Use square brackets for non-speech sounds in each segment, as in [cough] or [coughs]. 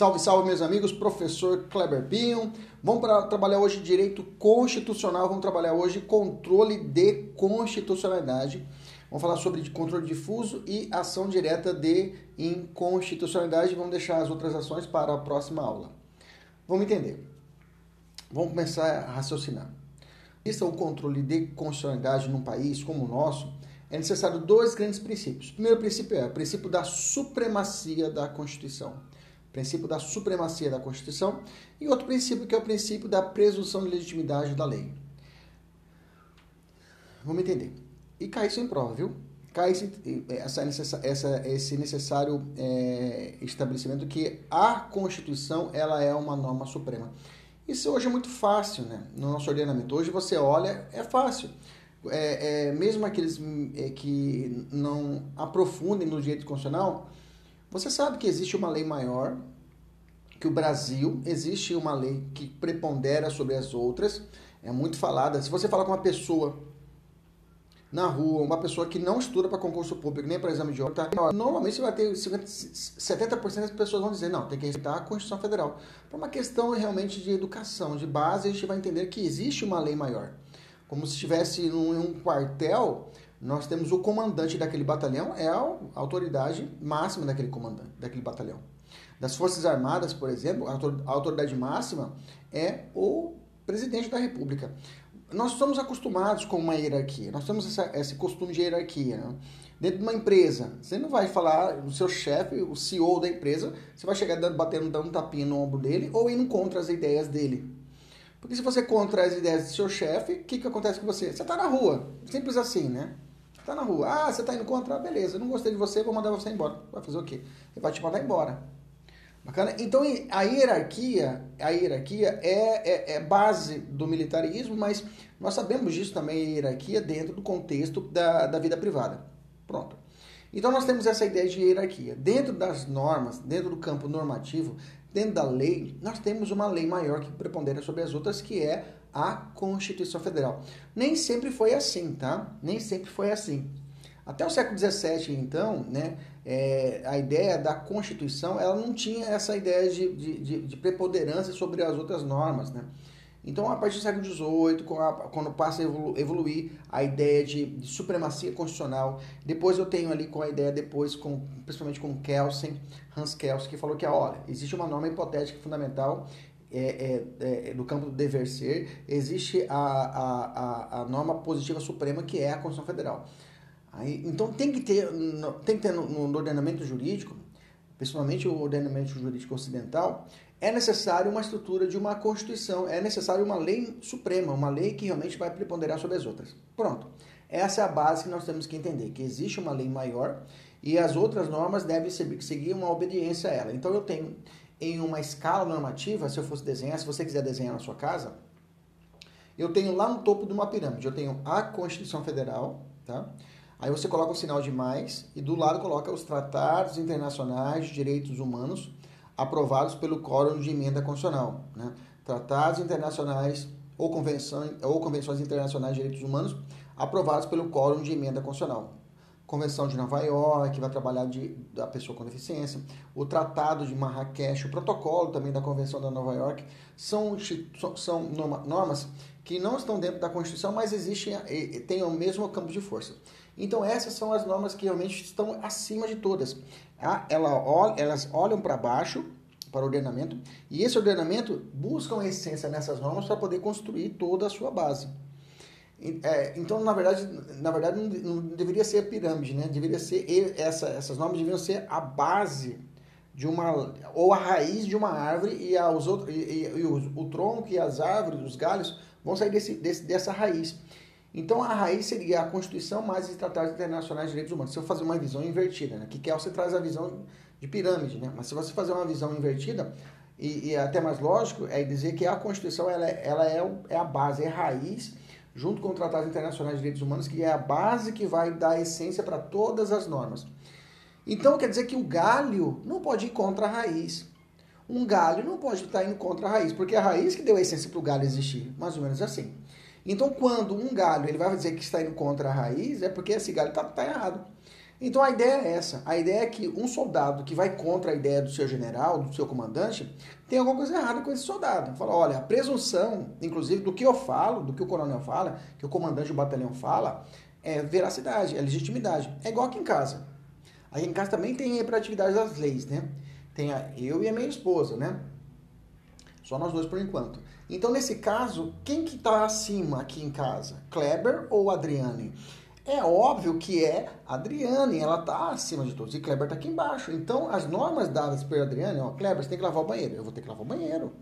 Salve, salve, meus amigos, professor Kleber Pinho. Vamos para trabalhar hoje direito constitucional, vamos trabalhar hoje controle de constitucionalidade. Vamos falar sobre controle difuso e ação direta de inconstitucionalidade. Vamos deixar as outras ações para a próxima aula. Vamos entender. Vamos começar a raciocinar. Isso é o controle de constitucionalidade num país como o nosso. É necessário dois grandes princípios. O primeiro princípio é o princípio da supremacia da Constituição princípio da supremacia da Constituição, e outro princípio que é o princípio da presunção de legitimidade da lei. Vamos entender. E cai isso em prova, viu? Cai esse, essa, essa, esse necessário é, estabelecimento que a Constituição ela é uma norma suprema. Isso hoje é muito fácil, né? No nosso ordenamento. Hoje você olha, é fácil. É, é, mesmo aqueles é, que não aprofundem no direito constitucional, você sabe que existe uma lei maior, que o Brasil existe uma lei que prepondera sobre as outras, é muito falada. Se você falar com uma pessoa na rua, uma pessoa que não estuda para concurso público, nem para exame de ordem, tá? normalmente você vai ter 50, 70% das pessoas vão dizer, não, tem que respeitar a Constituição Federal. Por uma questão realmente de educação, de base, a gente vai entender que existe uma lei maior. Como se estivesse em um quartel, nós temos o comandante daquele batalhão, é a autoridade máxima daquele comandante, daquele batalhão. Das Forças Armadas, por exemplo, a autoridade máxima é o presidente da República. Nós estamos acostumados com uma hierarquia, nós temos essa, esse costume de hierarquia. Né? Dentro de uma empresa, você não vai falar o seu chefe, o CEO da empresa, você vai chegar batendo, dando um tapinha no ombro dele ou indo contra as ideias dele. Porque se você contra as ideias do seu chefe, o que, que acontece com você? Você está na rua. Simples assim, né? Tá na rua. Ah, você tá indo contra? Ah, beleza, não gostei de você, vou mandar você embora. Vai fazer o quê? Ele vai te mandar embora. Bacana? Então a hierarquia, a hierarquia é, é, é, base do militarismo, mas nós sabemos disso também, a hierarquia dentro do contexto da, da vida privada. Pronto. Então nós temos essa ideia de hierarquia. Dentro das normas, dentro do campo normativo, dentro da lei, nós temos uma lei maior que prepondera sobre as outras, que é a Constituição Federal. Nem sempre foi assim, tá? Nem sempre foi assim. Até o século XVII, então, né, é, a ideia da Constituição, ela não tinha essa ideia de, de, de preponderância sobre as outras normas, né? Então, a partir do século XVIII, quando passa a evoluir a ideia de, de, supremacia constitucional, depois eu tenho ali com a ideia, depois, com, principalmente com Kelsen, Hans Kelsen, que falou que, olha, existe uma norma hipotética fundamental é, é, é, no campo do dever ser, existe a, a, a, a, norma positiva suprema que é a Constituição Federal. Aí, então tem que ter, tem que ter no, no ordenamento jurídico, principalmente o ordenamento jurídico ocidental, é necessário uma estrutura de uma Constituição, é necessário uma lei suprema, uma lei que realmente vai preponderar sobre as outras. Pronto. Essa é a base que nós temos que entender, que existe uma lei maior e as outras normas devem seguir uma obediência a ela. Então eu tenho em uma escala normativa, se eu fosse desenhar, se você quiser desenhar na sua casa, eu tenho lá no topo de uma pirâmide, eu tenho a Constituição Federal, tá? Aí você coloca o sinal de mais e do lado coloca os tratados internacionais de direitos humanos aprovados pelo Quórum de Emenda Constitucional, né? Tratados internacionais ou convenções, ou convenções internacionais de direitos humanos aprovados pelo Quórum de Emenda Constitucional. Convenção de Nova York, que vai trabalhar de, da pessoa com deficiência, o Tratado de Marrakech, o protocolo também da Convenção da Nova York, são, são normas que não estão dentro da Constituição, mas existem, têm o mesmo campo de força. Então essas são as normas que realmente estão acima de todas. Elas olham para baixo, para o ordenamento, e esse ordenamento busca a essência nessas normas para poder construir toda a sua base. É, então, na verdade, na verdade não, não, deveria ser a pirâmide, né? Deveria ser essa, essas normas deveriam ser a base de uma ou a raiz de uma árvore e, a, os outros, e, e, e o, o, tronco e as árvores, os galhos vão sair desse, desse, dessa raiz. Então, a raiz seria a Constituição mais os tratados internacionais de direitos humanos. Se eu fazer uma visão invertida, né? que é você traz a visão de pirâmide, né? Mas se você fazer uma visão invertida, e, e até mais lógico, é dizer que a Constituição ela, é, ela é, é a base, é a raiz junto com o Tratado Internacional de Direitos Humanos, que é a base que vai dar a essência para todas as normas. Então quer dizer que o galho não pode ir contra a raiz. Um galho não pode estar indo contra a raiz, porque é a raiz que deu a essência para o galho existir, mais ou menos assim. Então quando um galho ele vai dizer que está indo contra a raiz, é porque esse galho está tá errado. Então a ideia é essa. A ideia é que um soldado que vai contra a ideia do seu general, do seu comandante, tem alguma coisa errada com esse soldado. Fala, olha, a presunção, inclusive, do que eu falo, do que o coronel fala, que o comandante do batalhão fala, é veracidade, é legitimidade. É igual aqui em casa. Aqui em casa também tem a imperatividade das leis, né? Tem a, eu e a minha esposa, né? Só nós dois por enquanto. Então, nesse caso, quem que está acima aqui em casa? Kleber ou Adriane? É óbvio que é Adriane, ela está acima de todos. E Kleber está aqui embaixo. Então, as normas dadas por Adriane, ó, Kleber, você tem que lavar o banheiro. Eu vou ter que lavar o banheiro.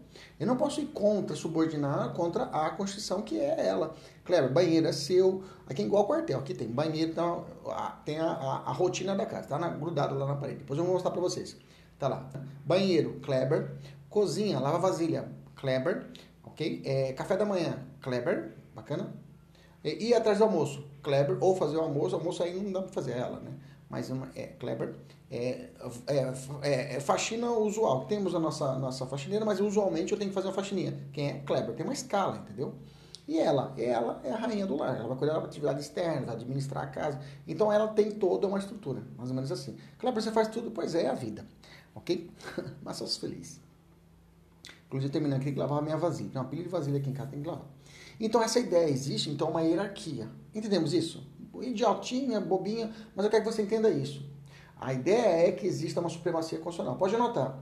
Eu não posso ir contra, subordinar contra a Constituição, que é ela. Kleber, banheiro é seu. Aqui é igual quartel. Aqui tem banheiro, tem a, a, a rotina da casa. Está grudado lá na parede. Depois eu vou mostrar para vocês. Tá lá. Banheiro, Kleber. Cozinha, lava vasilha, Kleber. Ok? É, café da manhã, Kleber. Bacana? E ir atrás do almoço, Kleber, ou fazer o almoço, almoço aí não dá para fazer ela, né? Mas é Kleber, é, é, é, é, faxina usual. Temos a nossa, nossa faxineira, mas usualmente eu tenho que fazer uma faxininha. Quem é? Kleber. Tem uma escala, entendeu? E ela, ela é a rainha do lar. Ela vai cuidar da atividade externa, vai administrar a casa. Então ela tem toda uma estrutura, mais ou menos assim. Kleber, você faz tudo? Pois é, é a vida. Ok? [laughs] mas sou feliz. Inclusive, terminando aqui, que lavar a minha vasilha. Tem uma pilha de vasilha aqui em casa, tem que lavar. Então essa ideia existe, então uma hierarquia. Entendemos isso? Idiotinha, bobinha, mas eu quero que você entenda isso. A ideia é que exista uma supremacia constitucional. Pode anotar.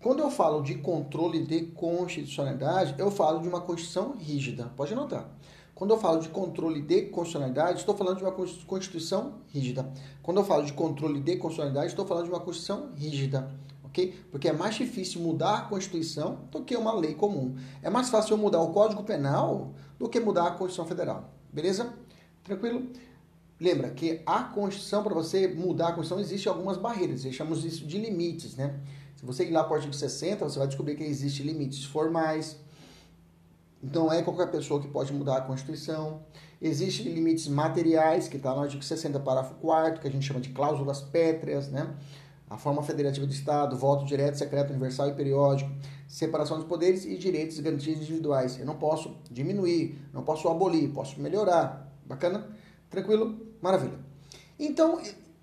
Quando eu falo de controle de constitucionalidade, eu falo de uma Constituição rígida. Pode anotar. Quando eu falo de controle de constitucionalidade, estou falando de uma Constituição rígida. Quando eu falo de controle de constitucionalidade, estou falando de uma Constituição rígida ok? Porque é mais difícil mudar a Constituição do que uma lei comum. É mais fácil eu mudar o Código Penal do que mudar a Constituição Federal, beleza? Tranquilo? Lembra que a Constituição, para você mudar a Constituição, existe algumas barreiras, chamamos isso de limites, né? Se você ir lá para o artigo 60, você vai descobrir que existem limites formais, então é qualquer pessoa que pode mudar a Constituição. Existem limites materiais, que está no artigo 60, parágrafo 4 que a gente chama de cláusulas pétreas, né? A forma federativa do Estado, voto direto, secreto, universal e periódico, separação dos poderes e direitos e garantias individuais. Eu não posso diminuir, não posso abolir, posso melhorar. Bacana? Tranquilo? Maravilha. Então,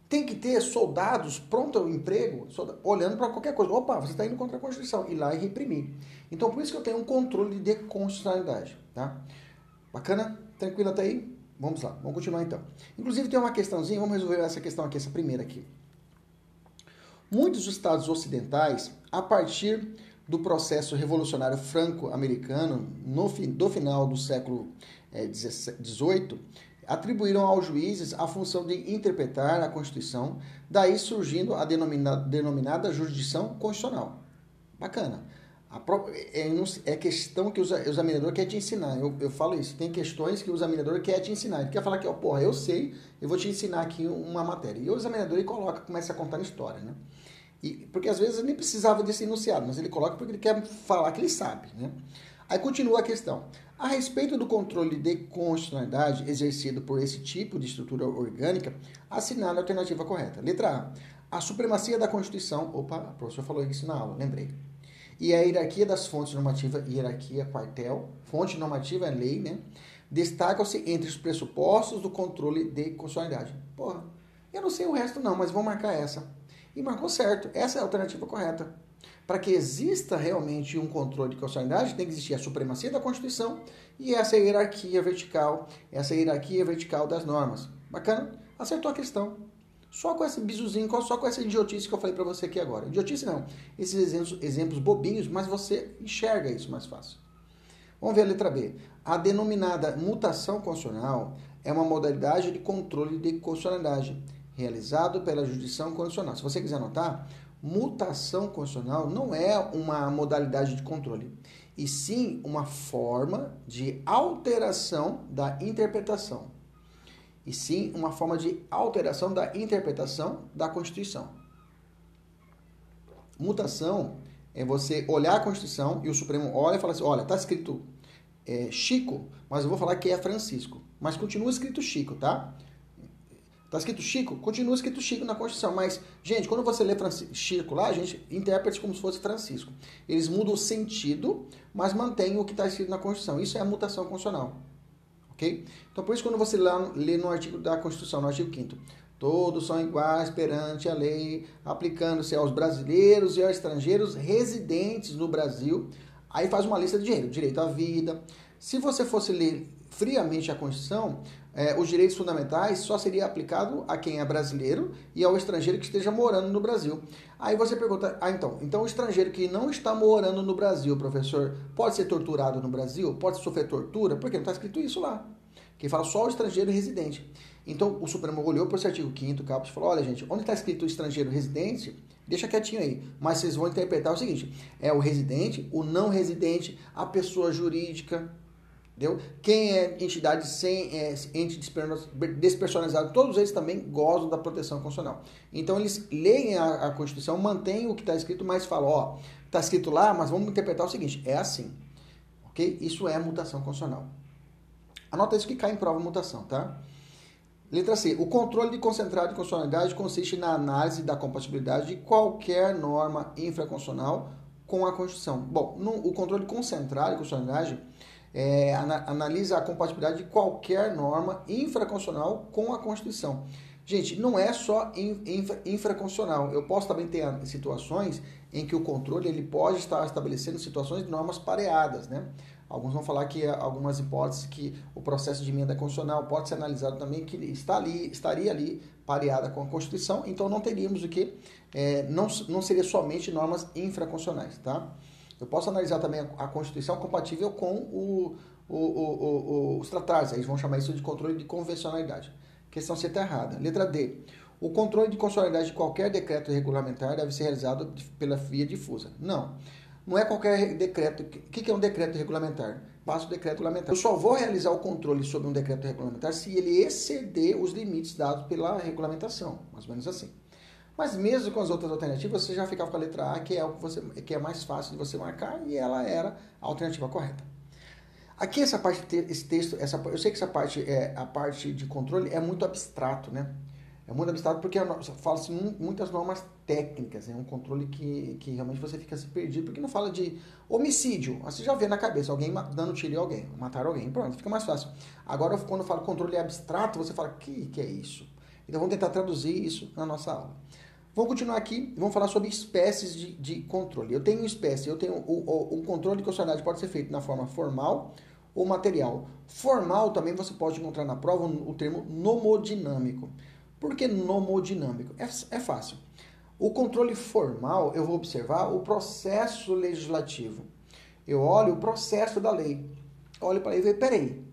tem que ter soldados prontos ao emprego, olhando para qualquer coisa. Opa, você está indo contra a Constituição. Ir lá e reprimir. Então, por isso que eu tenho um controle de constitucionalidade. Tá? Bacana? Tranquilo até aí? Vamos lá, vamos continuar então. Inclusive, tem uma questãozinha, vamos resolver essa questão aqui, essa primeira aqui. Muitos estados ocidentais, a partir do processo revolucionário franco-americano no, do final do século XVIII, é, atribuíram aos juízes a função de interpretar a Constituição, daí surgindo a denominada, denominada jurisdição constitucional. Bacana. É, é, questão que o examinador quer te ensinar. Eu, eu falo isso. Tem questões que o examinador quer te ensinar. Ele quer falar que, ó, porra, eu sei, eu vou te ensinar aqui uma matéria. E o examinador ele coloca, começa a contar a história, né? E, porque às vezes ele nem precisava desse enunciado, mas ele coloca porque ele quer falar que ele sabe, né? Aí continua a questão. A respeito do controle de constitucionalidade exercido por esse tipo de estrutura orgânica, assinale a alternativa correta. Letra A. A supremacia da Constituição. Opa, o professor falou isso na aula, lembrei. E a hierarquia das fontes normativas, hierarquia quartel, fonte normativa é lei, né? Destacam-se entre os pressupostos do controle de constitucionalidade. Porra, eu não sei o resto não, mas vou marcar essa e marcou certo. Essa é a alternativa correta. Para que exista realmente um controle de constitucionalidade, tem que existir a supremacia da Constituição e essa hierarquia vertical, essa hierarquia vertical das normas. Bacana? Acertou a questão. Só com esse bizuzinho, só com essa idiotice que eu falei para você aqui agora. Idiotice não. Esses exemplos, exemplos bobinhos, mas você enxerga isso mais fácil. Vamos ver a letra B. A denominada mutação constitucional é uma modalidade de controle de constitucionalidade realizado pela jurisdição constitucional. Se você quiser anotar, mutação constitucional não é uma modalidade de controle, e sim uma forma de alteração da interpretação. E sim uma forma de alteração da interpretação da Constituição. Mutação é você olhar a Constituição e o Supremo olha e fala assim: olha, está escrito é, Chico, mas eu vou falar que é Francisco. Mas continua escrito Chico, tá? Tá escrito Chico? Continua escrito Chico na Constituição. Mas, gente, quando você lê Chico lá, a gente interpreta como se fosse Francisco. Eles mudam o sentido, mas mantêm o que está escrito na Constituição. Isso é a mutação constitucional. Ok? Então, por isso, quando você lê no artigo da Constituição, no artigo 5 todos são iguais perante a lei, aplicando-se aos brasileiros e aos estrangeiros residentes no Brasil. Aí faz uma lista de direitos: direito à vida. Se você fosse ler friamente a Constituição, é, os direitos fundamentais só seria aplicado a quem é brasileiro e ao estrangeiro que esteja morando no Brasil. Aí você pergunta, ah, então, então o estrangeiro que não está morando no Brasil, professor, pode ser torturado no Brasil? Pode sofrer tortura? Porque não está escrito isso lá. Que fala só o estrangeiro residente. Então o Supremo olhou para esse artigo 5 caput e falou: olha, gente, onde está escrito estrangeiro residente, deixa quietinho aí. Mas vocês vão interpretar o seguinte: é o residente, o não residente, a pessoa jurídica, Entendeu? Quem é entidade sem é, ente despersonalizado, todos eles também gozam da proteção constitucional. Então eles leem a, a Constituição, mantêm o que está escrito, mas falam, ó, está escrito lá, mas vamos interpretar o seguinte, é assim. Ok? Isso é mutação constitucional. Anota isso que cai em prova mutação, tá? Letra C. O controle de concentrado de constitucionalidade consiste na análise da compatibilidade de qualquer norma infraconstitucional com a Constituição. Bom, no, o controle concentrado de constitucionalidade é, analisa a compatibilidade de qualquer norma infraconstitucional com a Constituição. Gente, não é só infra, infraconstitucional. Eu posso também ter situações em que o controle ele pode estar estabelecendo situações de normas pareadas, né? Alguns vão falar que algumas hipóteses que o processo de emenda constitucional pode ser analisado também que está ali, estaria ali pareada com a Constituição, então não teríamos o que é, não, não seria somente normas infraconstitucionais, tá? Eu posso analisar também a, Constituição compatível com o, o, o, os tratados. Eles vão chamar isso de controle de convencionalidade. Questão C está errada. Letra D. O controle de constitucionalidade de qualquer decreto regulamentar deve ser realizado pela via difusa. Não. Não é qualquer decreto. O que é um decreto regulamentar? Basta o decreto regulamentar. Eu só vou realizar o controle sobre um decreto regulamentar se ele exceder os limites dados pela regulamentação. Mais ou menos assim. Mas mesmo com as outras alternativas, você já ficava com a letra A, que é o que, você, que é mais fácil de você marcar, e ela era a alternativa correta. Aqui essa parte, esse texto, essa, eu sei que essa parte, é, a parte de controle é muito abstrato, né? É muito abstrato porque fala-se muitas normas técnicas, é um controle que, que realmente você fica se perdido, porque não fala de homicídio, você já vê na cabeça alguém dando tiro em alguém, matar alguém, pronto, fica mais fácil. Agora, quando fala controle abstrato, você fala, que que é isso? Então vamos tentar traduzir isso na nossa aula. Vamos continuar aqui vamos falar sobre espécies de, de controle. Eu tenho espécie, eu tenho o, o, o controle de constitucionalidade pode ser feito na forma formal ou material. Formal também você pode encontrar na prova o termo nomodinâmico. Por que nomodinâmico? É, é fácil. O controle formal, eu vou observar o processo legislativo. Eu olho o processo da lei. Olho para ele e vejo, peraí,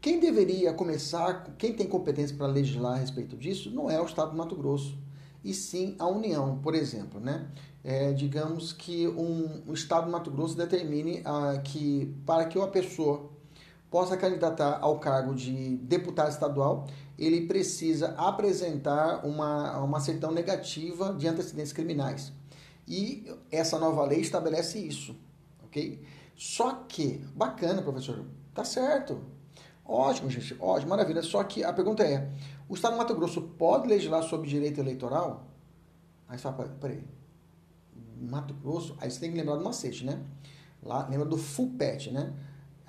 quem deveria começar, quem tem competência para legislar a respeito disso, não é o Estado do Mato Grosso e sim a União, por exemplo, né? É, digamos que um, o Estado do Mato Grosso determine ah, que para que uma pessoa possa candidatar ao cargo de deputado estadual, ele precisa apresentar uma, uma certidão negativa de antecedentes criminais. E essa nova lei estabelece isso, ok? Só que, bacana, professor, tá certo. Ótimo, gente, ótimo, maravilha. Só que a pergunta é, o Estado do Mato Grosso pode legislar sobre direito eleitoral? Aí você fala, peraí, Mato Grosso, aí você tem que lembrar do macete, né? Lá, lembra do FUPET, né?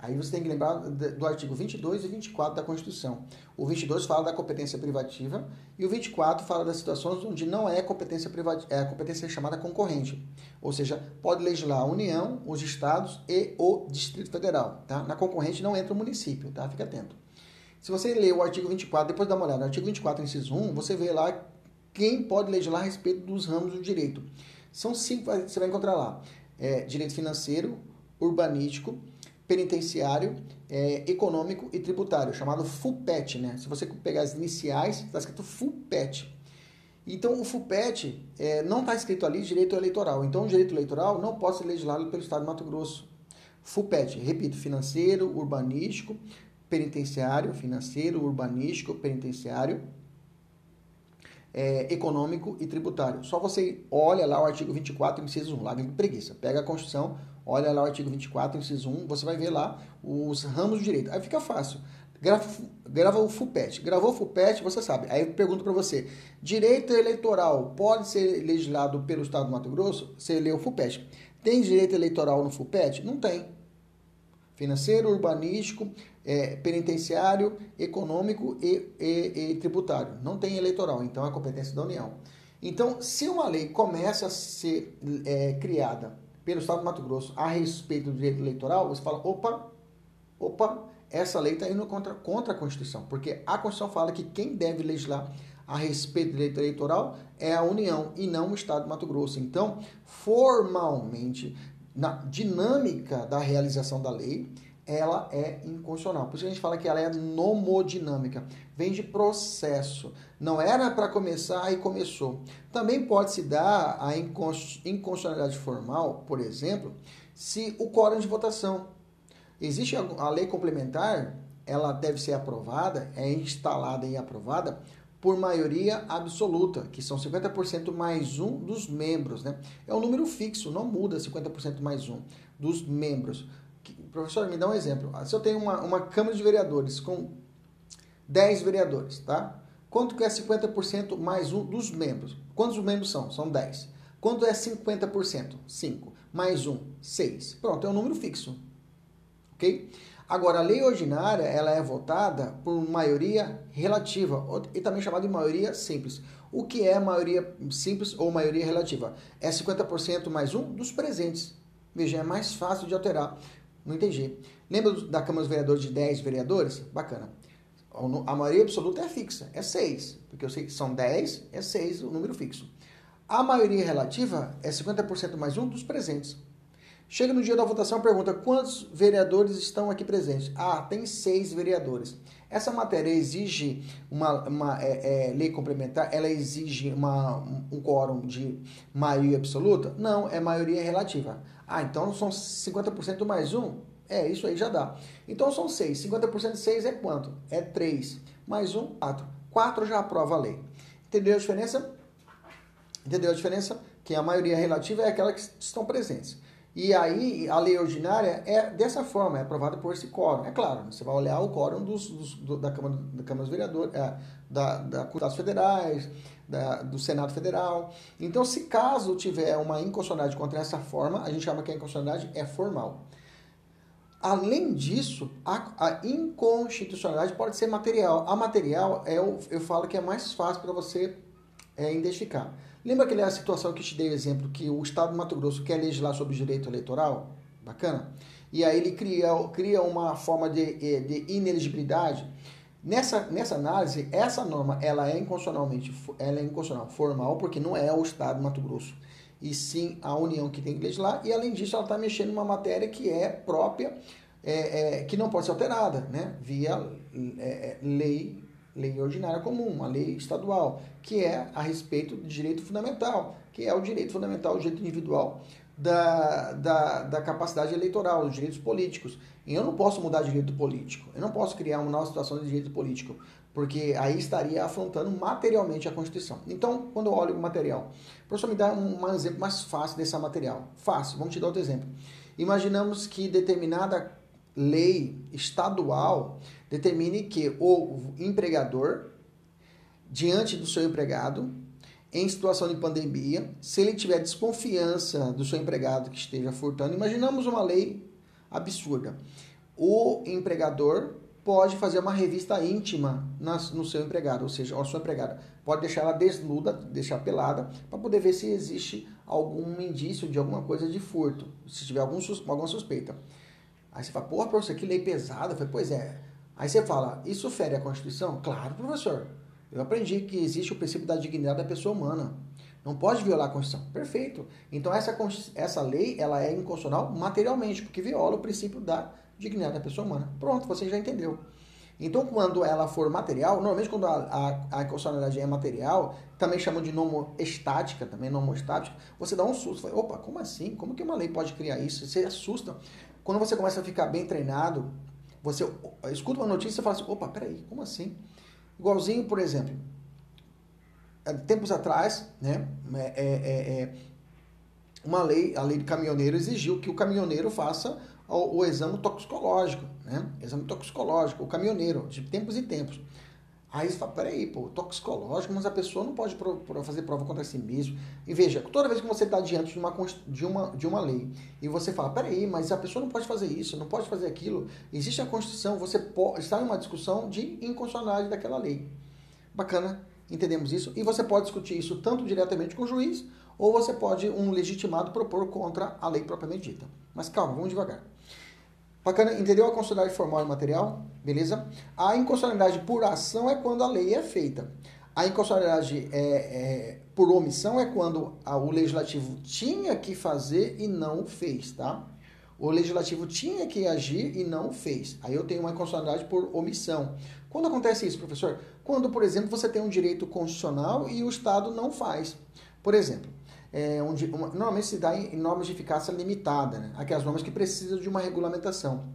Aí você tem que lembrar do artigo 22 e 24 da Constituição. O 22 fala da competência privativa e o 24 fala das situações onde não é competência privativa, é a competência chamada concorrente. Ou seja, pode legislar a União, os estados e o Distrito Federal, tá? Na concorrente não entra o município, tá? Fica atento. Se você ler o artigo 24, depois dá uma olhada no artigo 24, inciso 1, você vê lá quem pode legislar a respeito dos ramos do direito. São cinco, você vai encontrar lá. É, direito financeiro, urbanístico, penitenciário, é, econômico e tributário, chamado FUPET, né? Se você pegar as iniciais, está escrito FUPET. Então, o FUPET é, não está escrito ali direito eleitoral. Então, o direito eleitoral não pode ser legislado pelo Estado de Mato Grosso. FUPET, repito, financeiro, urbanístico, penitenciário, financeiro, urbanístico, penitenciário, é, econômico e tributário. Só você olha lá o artigo 24, inciso 1, lá de preguiça. Pega a Constituição, olha lá o artigo 24, inciso 1, você vai ver lá os ramos do direito. Aí fica fácil. Grava, grava o FUPET. Gravou o FUPET, você sabe. Aí eu pergunto para você: direito eleitoral pode ser legislado pelo Estado do Mato Grosso? Você lê o FUPET. Tem direito eleitoral no FUPET? Não tem. Financeiro, urbanístico, é, penitenciário, econômico e, e, e tributário. Não tem eleitoral, então é competência da União. Então, se uma lei começa a ser é, criada pelo Estado do Mato Grosso a respeito do direito eleitoral, você fala: opa, opa, essa lei está indo contra, contra a Constituição, porque a Constituição fala que quem deve legislar a respeito do direito eleitoral é a União e não o Estado do Mato Grosso. Então, formalmente, na dinâmica da realização da lei, ela é inconstitucional. Por isso a gente fala que ela é nomodinâmica, vem de processo. Não era para começar e começou. Também pode se dar a inconstitucionalidade formal, por exemplo, se o quórum de votação. Existe a lei complementar, ela deve ser aprovada, é instalada e aprovada por maioria absoluta, que são 50% mais um dos membros. Né? É um número fixo, não muda 50% mais um dos membros. Professor, me dá um exemplo. Se eu tenho uma, uma Câmara de Vereadores com 10 vereadores, tá? Quanto que é 50% mais um dos membros? Quantos membros são? São 10. Quanto é 50%? 5. Mais um, 6. Pronto, é um número fixo. Ok? Agora, a lei ordinária, ela é votada por maioria relativa, e também chamada de maioria simples. O que é maioria simples ou maioria relativa? É 50% mais um dos presentes. Veja, é mais fácil de alterar. Não entendi. Lembra da Câmara dos Vereadores de 10 vereadores? Bacana. A maioria absoluta é fixa, é 6. Porque eu sei que são 10, é 6 o número fixo. A maioria relativa é 50% mais um dos presentes. Chega no dia da votação e pergunta quantos vereadores estão aqui presentes. Ah, tem seis vereadores. Essa matéria exige uma, uma é, é, lei complementar? Ela exige uma, um quórum de maioria absoluta? Não, é maioria relativa. Ah, então são 50% mais um? É, isso aí já dá. Então são 6. 50% de 6 é quanto? É 3. Mais um, 4. 4 já aprova a lei. Entendeu a diferença? Entendeu a diferença? Que a maioria relativa é aquela que estão presentes. E aí, a lei ordinária é dessa forma, é aprovada por esse quórum. É claro, você vai olhar o quórum dos, dos do, da, Câmara, da Câmara dos Vereadores, é, da, da Deputados Federais, da, do Senado Federal. Então, se caso tiver uma inconstitucionalidade contra essa forma, a gente chama que a inconstitucionalidade é formal. Além disso, a, a, inconstitucionalidade pode ser material. A material, é, eu, eu falo que é mais fácil para você é, identificar. Lembra aquela situação que te dei o exemplo, que o Estado do Mato Grosso quer legislar sobre direito eleitoral? Bacana? E aí ele cria, cria uma forma de, eh, de ineligibilidade. Nessa, nessa análise, essa norma ela é inconstitucionalmente ela é inconstitucional formal, porque não é o Estado do Mato Grosso, e sim a União que tem que legislar, e além disso ela está mexendo numa matéria que é própria, é, é, que não pode ser alterada, né? via é, lei, lei ordinária comum, uma lei estadual, que é a respeito do direito fundamental, que é o direito fundamental, o direito individual da, da, da capacidade eleitoral, dos direitos políticos. E eu não posso mudar direito político. Eu não posso criar uma nova situação de direito político, porque aí estaria afrontando materialmente a Constituição. Então, quando eu olho o material, professor, me dá um, um exemplo mais fácil desse material. Fácil, vamos te dar outro exemplo. Imaginamos que determinada lei estadual determine que o empregador, diante do seu empregado, em situação de pandemia, se ele tiver desconfiança do seu empregado que esteja furtando, imaginamos uma lei absurda. O empregador pode fazer uma revista íntima no seu empregado, ou seja, a sua empregada pode deixar ela desnuda, deixar pelada, para poder ver se existe algum indício de alguma coisa de furto, se tiver algum, alguma suspeita. Aí você fala, porra, professor, que lei pesada. Eu falei, pois é. Aí você fala, isso fere a Constituição? Claro, professor. Eu aprendi que existe o princípio da dignidade da pessoa humana. Não pode violar a Constituição. Perfeito. Então essa, essa lei ela é inconstitucional materialmente, porque viola o princípio da dignidade da pessoa humana. Pronto, você já entendeu. Então, quando ela for material, normalmente quando a, a, a inconstitucionalidade é material, também chamam de nomoestática, também nomoestática, você dá um susto. Fala, Opa, como assim? Como que uma lei pode criar isso? Você assusta. Quando você começa a ficar bem treinado, você escuta uma notícia e fala assim, opa, peraí, como assim? Igualzinho, por exemplo, tempos atrás, né, é, é, é, uma lei, a lei de caminhoneiro exigiu que o caminhoneiro faça o, o exame toxicológico, né? Exame toxicológico, o caminhoneiro, de tempos em tempos. Aí você fala, peraí, pô, toxicológico, mas a pessoa não pode pro, pro fazer prova contra si mesmo. E veja, toda vez que você está diante de uma, de, uma, de uma lei e você fala, peraí, mas a pessoa não pode fazer isso, não pode fazer aquilo, existe a Constituição, você pode, está em uma discussão de inconstitucionalidade daquela lei. Bacana, entendemos isso. E você pode discutir isso tanto diretamente com o juiz, ou você pode, um legitimado, propor contra a lei propriamente dita. Mas calma, vamos devagar. Bacana, entendeu a constitucionalidade formal e material? Beleza? A inconstitucionalidade por ação é quando a lei é feita. A inconstitucionalidade é, é, por omissão é quando a, o legislativo tinha que fazer e não fez, tá? O legislativo tinha que agir e não fez. Aí eu tenho uma inconstitucionalidade por omissão. Quando acontece isso, professor? Quando, por exemplo, você tem um direito constitucional e o Estado não faz. Por exemplo, é, onde, uma, normalmente se dá em, em, normas de eficácia limitada, né? aquelas normas que precisam de uma regulamentação.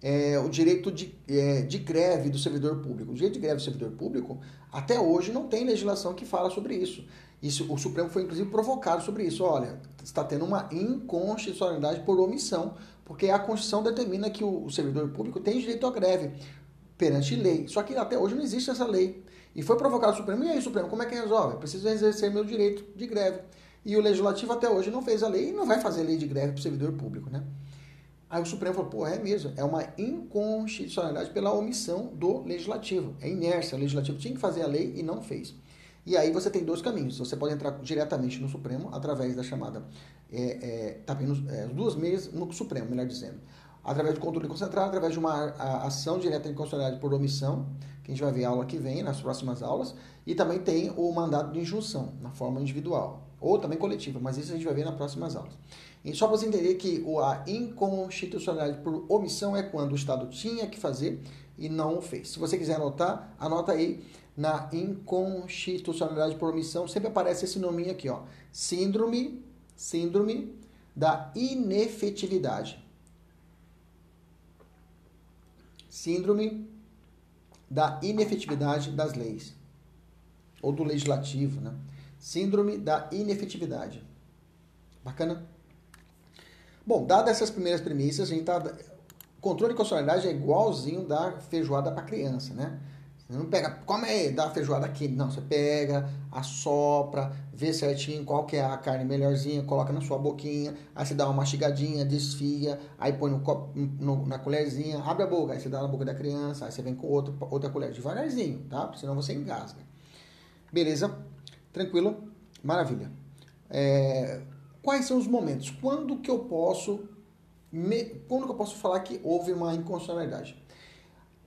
É, o direito de, é, de greve do servidor público. O direito de greve do servidor público, até hoje, não tem legislação que fala sobre isso. isso. O Supremo foi, inclusive, provocado sobre isso. Olha, está tendo uma inconstitucionalidade por omissão, porque a Constituição determina que o, o servidor público tem direito à greve perante lei. Só que até hoje não existe essa lei. E foi provocado o Supremo. E aí, Supremo, como é que resolve? preciso exercer meu direito de greve. E o Legislativo até hoje não fez a lei e não vai fazer lei de greve para o servidor público, né? Aí o Supremo falou, pô, é mesmo, é uma inconstitucionalidade pela omissão do Legislativo. É inércia, o Legislativo tinha que fazer a lei e não fez. E aí você tem dois caminhos. Você pode entrar diretamente no Supremo através da chamada, é, é, tá bem, é, duas meias no Supremo, melhor dizendo. Através do controle concentrado, através de uma ação direta de inconstitucionalidade por omissão, que a gente vai ver aula que vem, nas próximas aulas, e também tem o mandato de injunção, na forma individual, ou também coletiva, mas isso a gente vai ver nas próximas aulas. E só para você entender que a inconstitucionalidade por omissão é quando o Estado tinha que fazer e não o fez. Se você quiser anotar, anota aí na inconstitucionalidade por omissão, sempre aparece esse nominho aqui, ó, síndrome, síndrome da inefetividade. Síndrome da inefetividade das leis, ou do legislativo, né? Síndrome da inefetividade. Bacana? Bom, dadas essas primeiras premissas, a gente tá. Controle de constitucionalidade é igualzinho da feijoada para criança, né? Não pega, come dá a feijoada aqui. Não, você pega, assopra, vê certinho qual que é a carne melhorzinha, coloca na sua boquinha, aí você dá uma mastigadinha, desfia, aí põe no copo, no, na colherzinha, abre a boca, aí você dá na boca da criança, aí você vem com outro, outra colher devagarzinho, tá? Senão você engasga. Beleza? Tranquilo? Maravilha. É, quais são os momentos? Quando que eu posso me, quando que eu posso falar que houve uma inconstitucionalidade?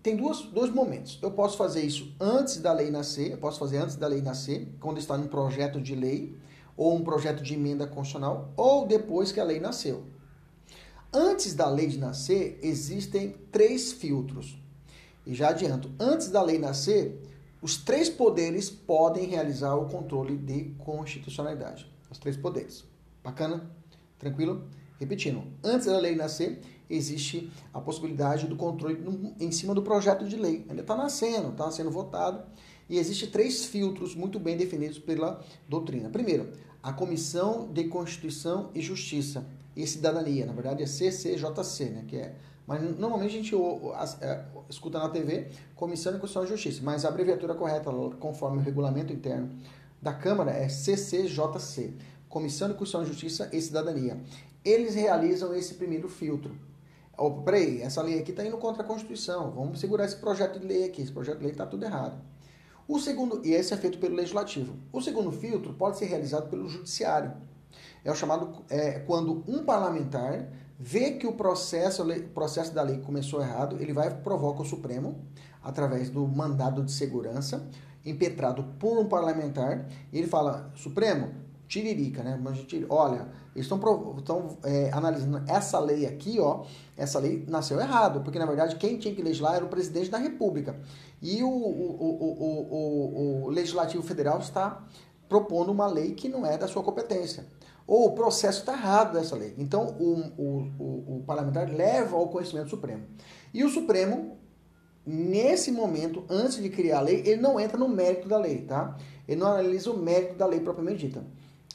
Tem duas, dois momentos. Eu posso fazer isso antes da lei nascer, eu posso fazer antes da lei nascer, quando está em um projeto de lei, ou um projeto de emenda constitucional, ou depois que a lei nasceu. Antes da lei de nascer, existem três filtros. E já adianto, antes da lei nascer, os três poderes podem realizar o controle de constitucionalidade. Os três poderes. Bacana? Tranquilo? Repetindo, antes da lei nascer, existe a possibilidade do controle em cima do projeto de lei. Ainda está nascendo, está sendo votado. E existe três filtros muito bem definidos pela doutrina. Primeiro, a Comissão de Constituição e Justiça e Cidadania, na verdade é CCJC, né, que é mas normalmente a gente é, escuta na TV Comissão de Constituição e Justiça, mas a abreviatura correta, conforme o regulamento interno da Câmara, é CCJC Comissão de Constituição e Justiça e Cidadania. Eles realizam esse primeiro filtro. Opa, peraí, essa lei aqui está indo contra a Constituição. Vamos segurar esse projeto de lei aqui. Esse projeto de lei está tudo errado. O segundo, e esse é feito pelo legislativo. O segundo filtro pode ser realizado pelo judiciário. É o chamado é, quando um parlamentar vê que o processo, o processo da lei começou errado, ele vai provoca o Supremo através do mandado de segurança impetrado por um parlamentar, e ele fala, Supremo, tiririca, né? Olha, eles estão, é, analisando essa lei aqui, ó, essa lei nasceu errado, porque na verdade quem tinha que legislar era o presidente da República. E o, o, o, o Legislativo Federal está propondo uma lei que não é da sua competência. Ou o processo está errado dessa lei. Então o, o parlamentar leva ao conhecimento Supremo. E o Supremo, nesse momento, antes de criar a lei, ele não entra no mérito da lei, tá? Ele não analisa o mérito da lei propriamente dita.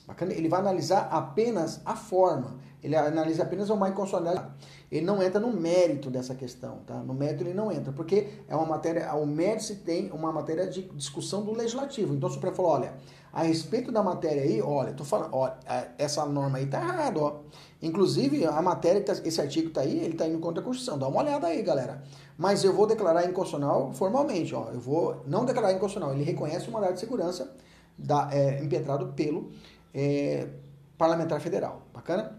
Bacana? Ele vai analisar apenas a forma. Ele analisa apenas uma inconstitucionalidade. Ele não entra no mérito dessa questão, tá? No mérito ele não entra, porque é uma matéria, o mérito se tem uma matéria de discussão do legislativo. Então o Supremo falou, olha, a respeito da matéria aí, olha, tô falando, olha, é, essa norma aí tá errada, ó. Inclusive, a matéria, tá, esse artigo tá aí, ele tá indo contra a Constituição. Dá uma olhada aí, galera. Mas eu vou declarar inconstitucional formalmente, ó. Eu vou não declarar inconstitucional. Ele reconhece o mandado de segurança da, é, impetrado pelo é, parlamentar federal. Bacana?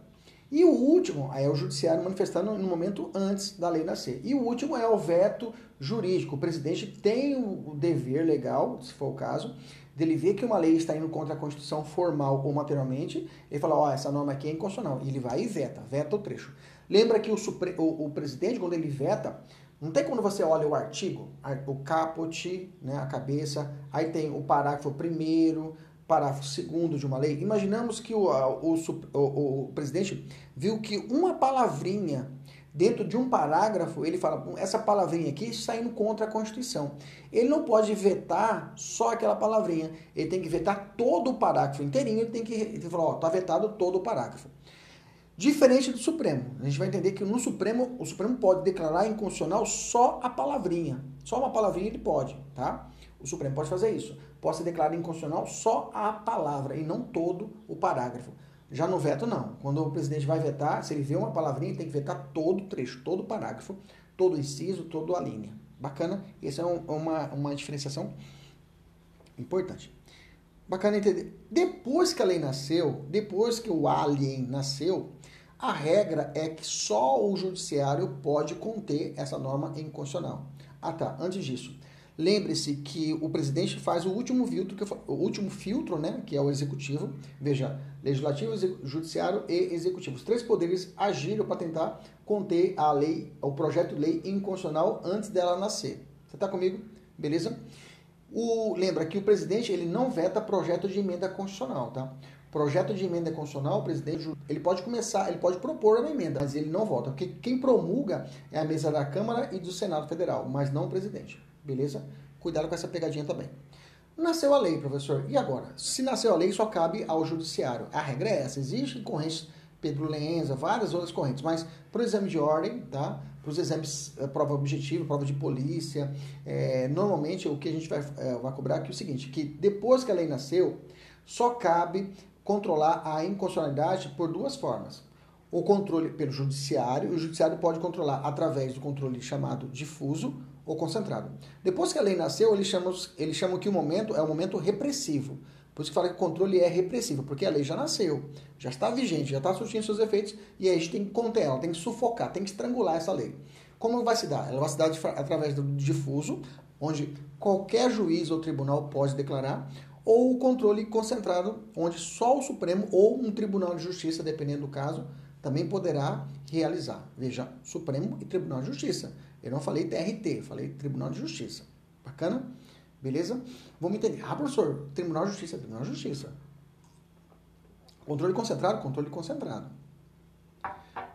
E o último é o judiciário manifestando no momento antes da lei nascer. E o último é o veto jurídico. O presidente tem o dever legal, se for o caso, dele ver que uma lei está indo contra a Constituição formal ou materialmente, ele fala, ó, oh, essa norma aqui é inconstitucional. E ele vai e veta, veta o trecho. Lembra que o, supre... o, o presidente, quando ele veta, não tem quando você olha o artigo, o caput, né, a cabeça, aí tem o parágrafo primeiro, parágrafo segundo de uma lei, imaginamos que o, o, o, o, presidente viu que uma palavrinha dentro de um parágrafo, ele fala, essa palavrinha aqui está indo contra a Constituição. Ele não pode vetar só aquela palavrinha, ele tem que vetar todo o parágrafo inteirinho, ele tem que ele falar, ó, está vetado todo o parágrafo. Diferente do Supremo. A gente vai entender que no Supremo, o Supremo pode declarar inconstitucional só a palavrinha. Só uma palavrinha ele pode, tá? O Supremo pode fazer isso possa declarar inconstitucional só a palavra e não todo o parágrafo. Já no veto, não. Quando o presidente vai vetar, se ele vê uma palavrinha, ele tem que vetar todo o trecho, todo o parágrafo, todo o inciso, toda a linha. Bacana? Essa é um, uma, uma diferenciação importante. Bacana entender. Depois que a lei nasceu, depois que o alien nasceu, a regra é que só o judiciário pode conter essa norma inconstitucional. Ah tá, antes disso, Lembre-se que o presidente faz o último filtro, que o último filtro, né, que é o executivo. Veja, legislativo, judiciário e executivo. Os três poderes agiram para tentar conter a lei, o projeto de lei inconstitucional antes dela nascer. Você está comigo? Beleza? O, lembra que o presidente ele não veta projeto de emenda constitucional, tá? Projeto de emenda constitucional, o presidente ele pode começar, ele pode propor uma emenda, mas ele não vota, porque quem promulga é a mesa da Câmara e do Senado Federal, mas não o presidente. Beleza? Cuidado com essa pegadinha também. Nasceu a lei, professor. E agora? Se nasceu a lei, só cabe ao judiciário. A regra é essa. Existem correntes Pedro Lenza, várias outras correntes, mas para o exame de ordem, tá? para os exames, eh, prova objetiva, prova de polícia, é, normalmente o que a gente vai, é, vai cobrar aqui é o seguinte, que depois que a lei nasceu, só cabe controlar a inconstitucionalidade por duas formas. O controle pelo judiciário, o judiciário pode controlar através do controle chamado difuso, ou concentrado. Depois que a lei nasceu, eles chamam, que o momento é o momento repressivo. Por isso que fala que o controle é repressivo, porque a lei já nasceu, já está vigente, já está surtindo seus efeitos, e aí a gente tem que conter ela, tem que sufocar, tem que estrangular essa lei. Como vai se dar? Ela vai se dar de, através do difuso, onde qualquer juiz ou tribunal pode declarar, ou o controle concentrado, onde só o Supremo ou um tribunal de justiça, dependendo do caso, também poderá realizar. Veja, Supremo e Tribunal de Justiça. Eu não falei TRT, falei Tribunal de Justiça. Bacana? Beleza? Vamos entender. Ah, professor, Tribunal de Justiça, Tribunal de Justiça. Controle concentrado, controle concentrado.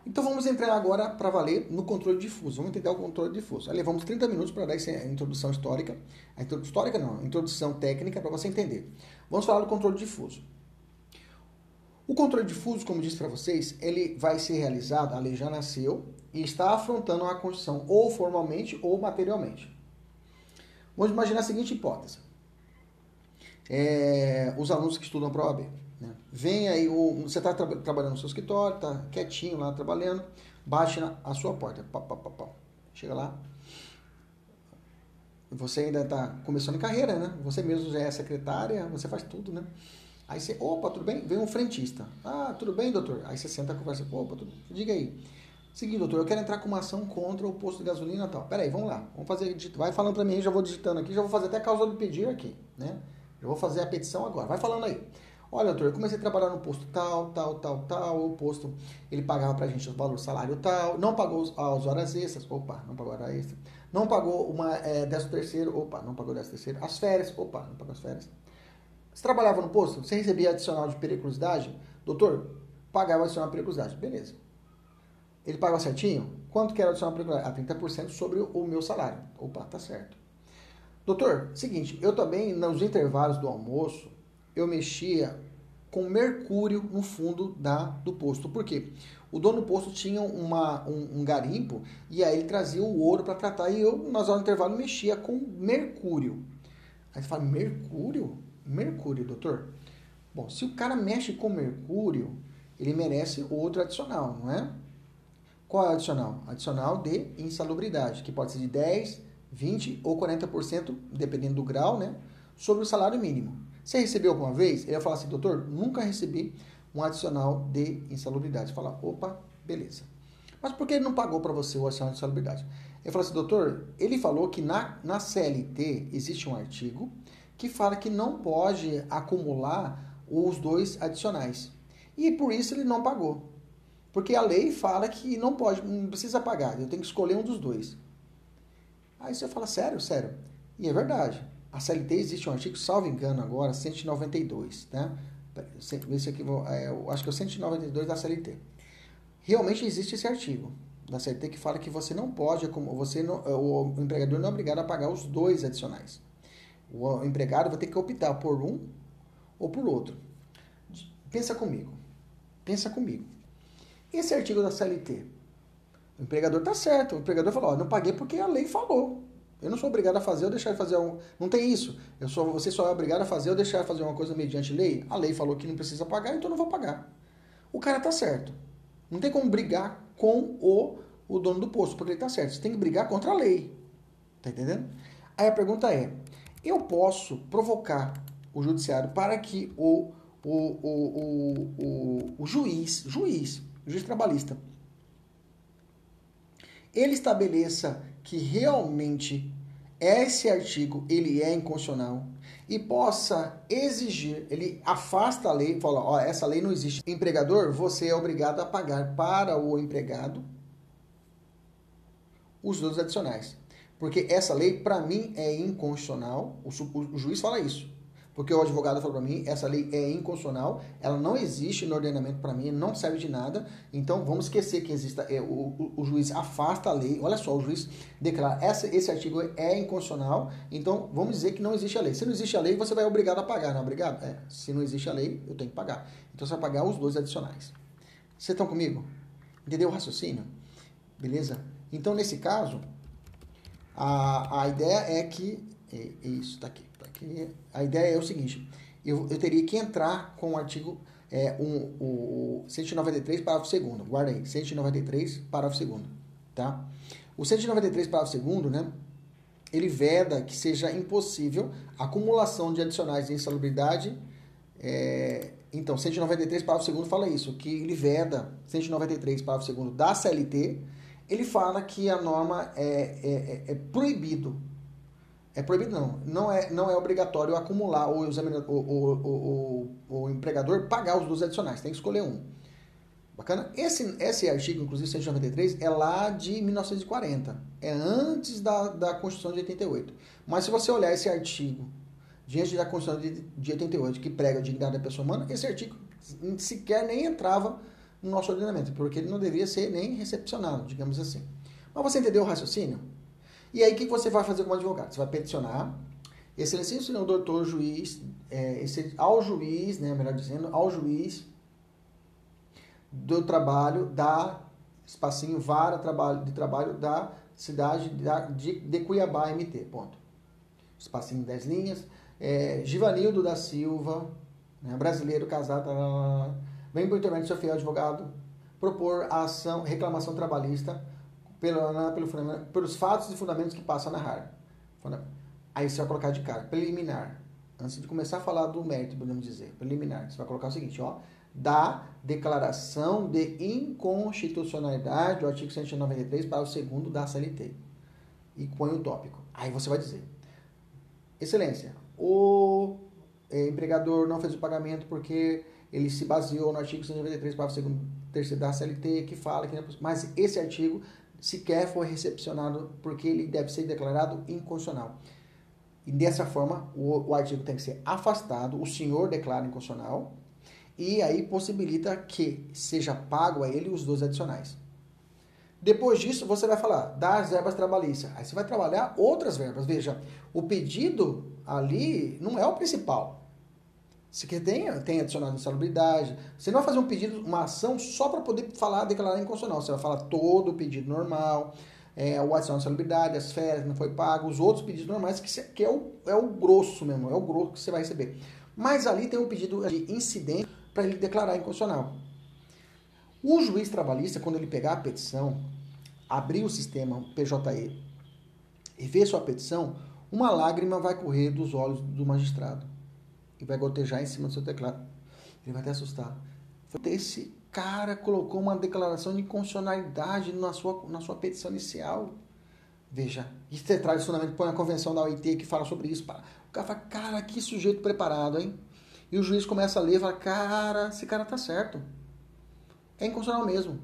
Então vamos entrar agora para valer no controle difuso. Vamos entender o controle difuso. Aí levamos 30 minutos para dar essa introdução histórica. A introdução histórica não, a introdução técnica para você entender. Vamos falar do controle difuso. O controle difuso, como disse para vocês, ele vai ser realizado, a lei já nasceu e está afrontando a Constituição ou formalmente ou materialmente. Vamos imaginar a seguinte hipótese. É, os alunos que estudam para a OAB. Né? Vem aí, o, você está tra trabalhando no seu escritório, está quietinho lá trabalhando, bate na a sua porta. Pá, pá, pá, Chega lá. Você ainda está começando carreira, né? Você mesmo já é secretária, você faz tudo, né? Aí você, opa, tudo bem? Vem um frentista. Ah, tudo bem, doutor? Aí você senta e conversa, opa, tudo bem? Diga aí. Seguinte, doutor, eu quero entrar com uma ação contra o posto de gasolina e tal. Peraí, vamos lá. Vamos fazer. Vai falando para mim, já vou digitando aqui, já vou fazer até causa do pedir aqui, né? Eu vou fazer a petição agora. Vai falando aí. Olha, doutor, eu comecei a trabalhar no posto tal, tal, tal, tal. O posto, ele pagava pra gente o valor salário tal. Não pagou as horas extras. Opa, não pagou hora extra. Não pagou uma é, décimo terceiro. Opa, não pagou décimo terceiro. As férias. Opa, não pagou as férias. Você trabalhava no posto? Você recebia adicional de periculosidade? Doutor, pagava adicional de periculosidade. Beleza. Ele pagava certinho? Quanto que era adicional de periculosidade? Ah, 30% sobre o meu salário. Opa, tá certo. Doutor, seguinte, eu também, nos intervalos do almoço, eu mexia com mercúrio no fundo da, do posto. Por quê? O dono do posto tinha uma, um, um garimpo e aí ele trazia o ouro para tratar e eu, nas horas do intervalo, mexia com mercúrio. Aí você fala, mercúrio? Mercúrio, doutor? Bom, se o cara mexe com mercúrio, ele merece outro adicional, não é? Qual é o adicional? Adicional de insalubridade, que pode ser de 10, 20 ou 40%, dependendo do grau, né? Sobre o salário mínimo. Você recebeu alguma vez? Ele vai falar assim, doutor, nunca recebi um adicional de insalubridade. Você fala, opa, beleza. Mas por que ele não pagou para você o adicional de insalubridade? Ele falou assim, doutor, ele falou que na, na CLT existe um artigo que fala que não pode acumular os dois adicionais. E por isso ele não pagou. Porque a lei fala que não pode, não precisa pagar, eu tenho que escolher um dos dois. Aí você fala, sério, sério. E é verdade. A CLT existe um artigo, salvo engano agora, 192, né? Esse aqui, é, eu acho que é o 192 da CLT. Realmente existe esse artigo da CLT que fala que você não pode, você não, o empregador não é obrigado a pagar os dois adicionais. O empregado vai ter que optar por um ou por outro. Pensa comigo. Pensa comigo. Esse artigo da CLT, o empregador está certo. O empregador falou: não paguei porque a lei falou. Eu não sou obrigado a fazer ou deixar de fazer um. Não tem isso. Eu sou, você só é obrigado a fazer ou deixar de fazer uma coisa mediante lei. A lei falou que não precisa pagar, então não vou pagar. O cara está certo. Não tem como brigar com o, o dono do posto, porque ele está certo. Você tem que brigar contra a lei. Tá entendendo? Aí a pergunta é: eu posso provocar o judiciário para que o, o, o, o, o, juiz, juiz, juiz trabalhista, ele estabeleça que realmente esse artigo ele é inconstitucional e possa exigir, ele afasta a lei, fala, ó, essa lei não existe. Empregador, você é obrigado a pagar para o empregado os dois adicionais. Porque essa lei, para mim, é inconstitucional. O, o, o juiz fala isso. Porque o advogado falou para mim, essa lei é inconstitucional, ela não existe no ordenamento para mim, não serve de nada. Então vamos esquecer que exista, é, o, o, juiz afasta a lei. Olha só, o juiz declara essa, esse artigo é inconstitucional. Então vamos dizer que não existe a lei. Se não existe a lei, você vai obrigado a pagar, não é obrigado? É, se não existe a lei, eu tenho que pagar. Então você vai pagar os dois adicionais. Vocês estão comigo? Entendeu o raciocínio? Beleza? Então nesse caso, a, a ideia é que. É, é isso, tá aqui, tá aqui. A ideia é o seguinte: eu, eu teria que entrar com o artigo é, um, o 193, parágrafo 2. Guarda aí, 193, parágrafo 2. Tá? O 193, parágrafo 2, né? Ele veda que seja impossível acumulação de adicionais de insalubridade. É, então, 193, parágrafo 2 fala isso, que ele veda, 193, parágrafo 2 da CLT, ele fala que a norma é, é, é, é proibido. É proibido não. Não é, não é obrigatório acumular ou o, o, empregador pagar os dois adicionais. Tem que escolher um. Bacana? Esse, esse artigo, inclusive 193, é lá de 1940. É antes da, da Constituição de 88. Mas se você olhar esse artigo diante da Constituição de, de 88, que prega a dignidade da pessoa humana, esse artigo sequer nem entrava no nosso ordenamento, porque ele não deveria ser nem recepcionado, digamos assim. Mas você entendeu o raciocínio? E aí, o que você vai fazer como advogado? Você vai peticionar, excelentíssimo senhor doutor juiz, é, esse, ao juiz, né, melhor dizendo, ao juiz do trabalho da espacinho vara trabalho, de trabalho da cidade de, de Cuiabá, MT, ponto. Espacinho 10 linhas. É, Givanildo da Silva, né, brasileiro, casado, vem por intermédio do seu fiel advogado propor a ação, reclamação trabalhista pelo, pelo, pelos fatos e fundamentos que passa a narrar. Aí você vai colocar de cara, preliminar. Antes de começar a falar do mérito, podemos dizer, preliminar. Você vai colocar o seguinte, ó. da declaração de inconstitucionalidade do artigo 193 para o segundo da CLT. E põe o tópico. Aí você vai dizer, excelência, o é, empregador não fez o pagamento porque ele se baseou no artigo 193 para o segundo terceiro da CLT que fala que mas esse artigo sequer foi recepcionado porque ele deve ser declarado inconstitucional. E dessa forma, o, o artigo tem que ser afastado, o senhor declara inconstitucional, e aí possibilita que seja pago a ele os dois adicionais. Depois disso, você vai falar das verbas trabalhistas. Aí você vai trabalhar outras verbas. Veja, o pedido ali não é o principal. Se quer tem, tem adicionado insalubridade. Você não vai fazer um pedido, uma ação só para poder falar, declarar inconstitucional. Você vai falar todo o pedido normal, é, o adicional de insalubridade, as férias não foi pago, os outros pedidos normais, que, que é, o, é o grosso mesmo, é o grosso que você vai receber. Mas ali tem um pedido de incidente para ele declarar inconstitucional. O juiz trabalhista, quando ele pegar a petição, abrir o sistema PJE e ver sua petição, uma lágrima vai correr dos olhos do magistrado e vai gotejar em cima do seu teclado. Ele vai até assustar. Esse cara colocou uma declaração de inconstitucionalidade na sua, na sua petição inicial. Veja, isso é tradicionalmente põe a convenção da OIT que fala sobre isso. O cara fala, cara, que sujeito preparado, hein? E o juiz começa a ler e fala, cara, esse cara tá certo. É inconstitucional mesmo.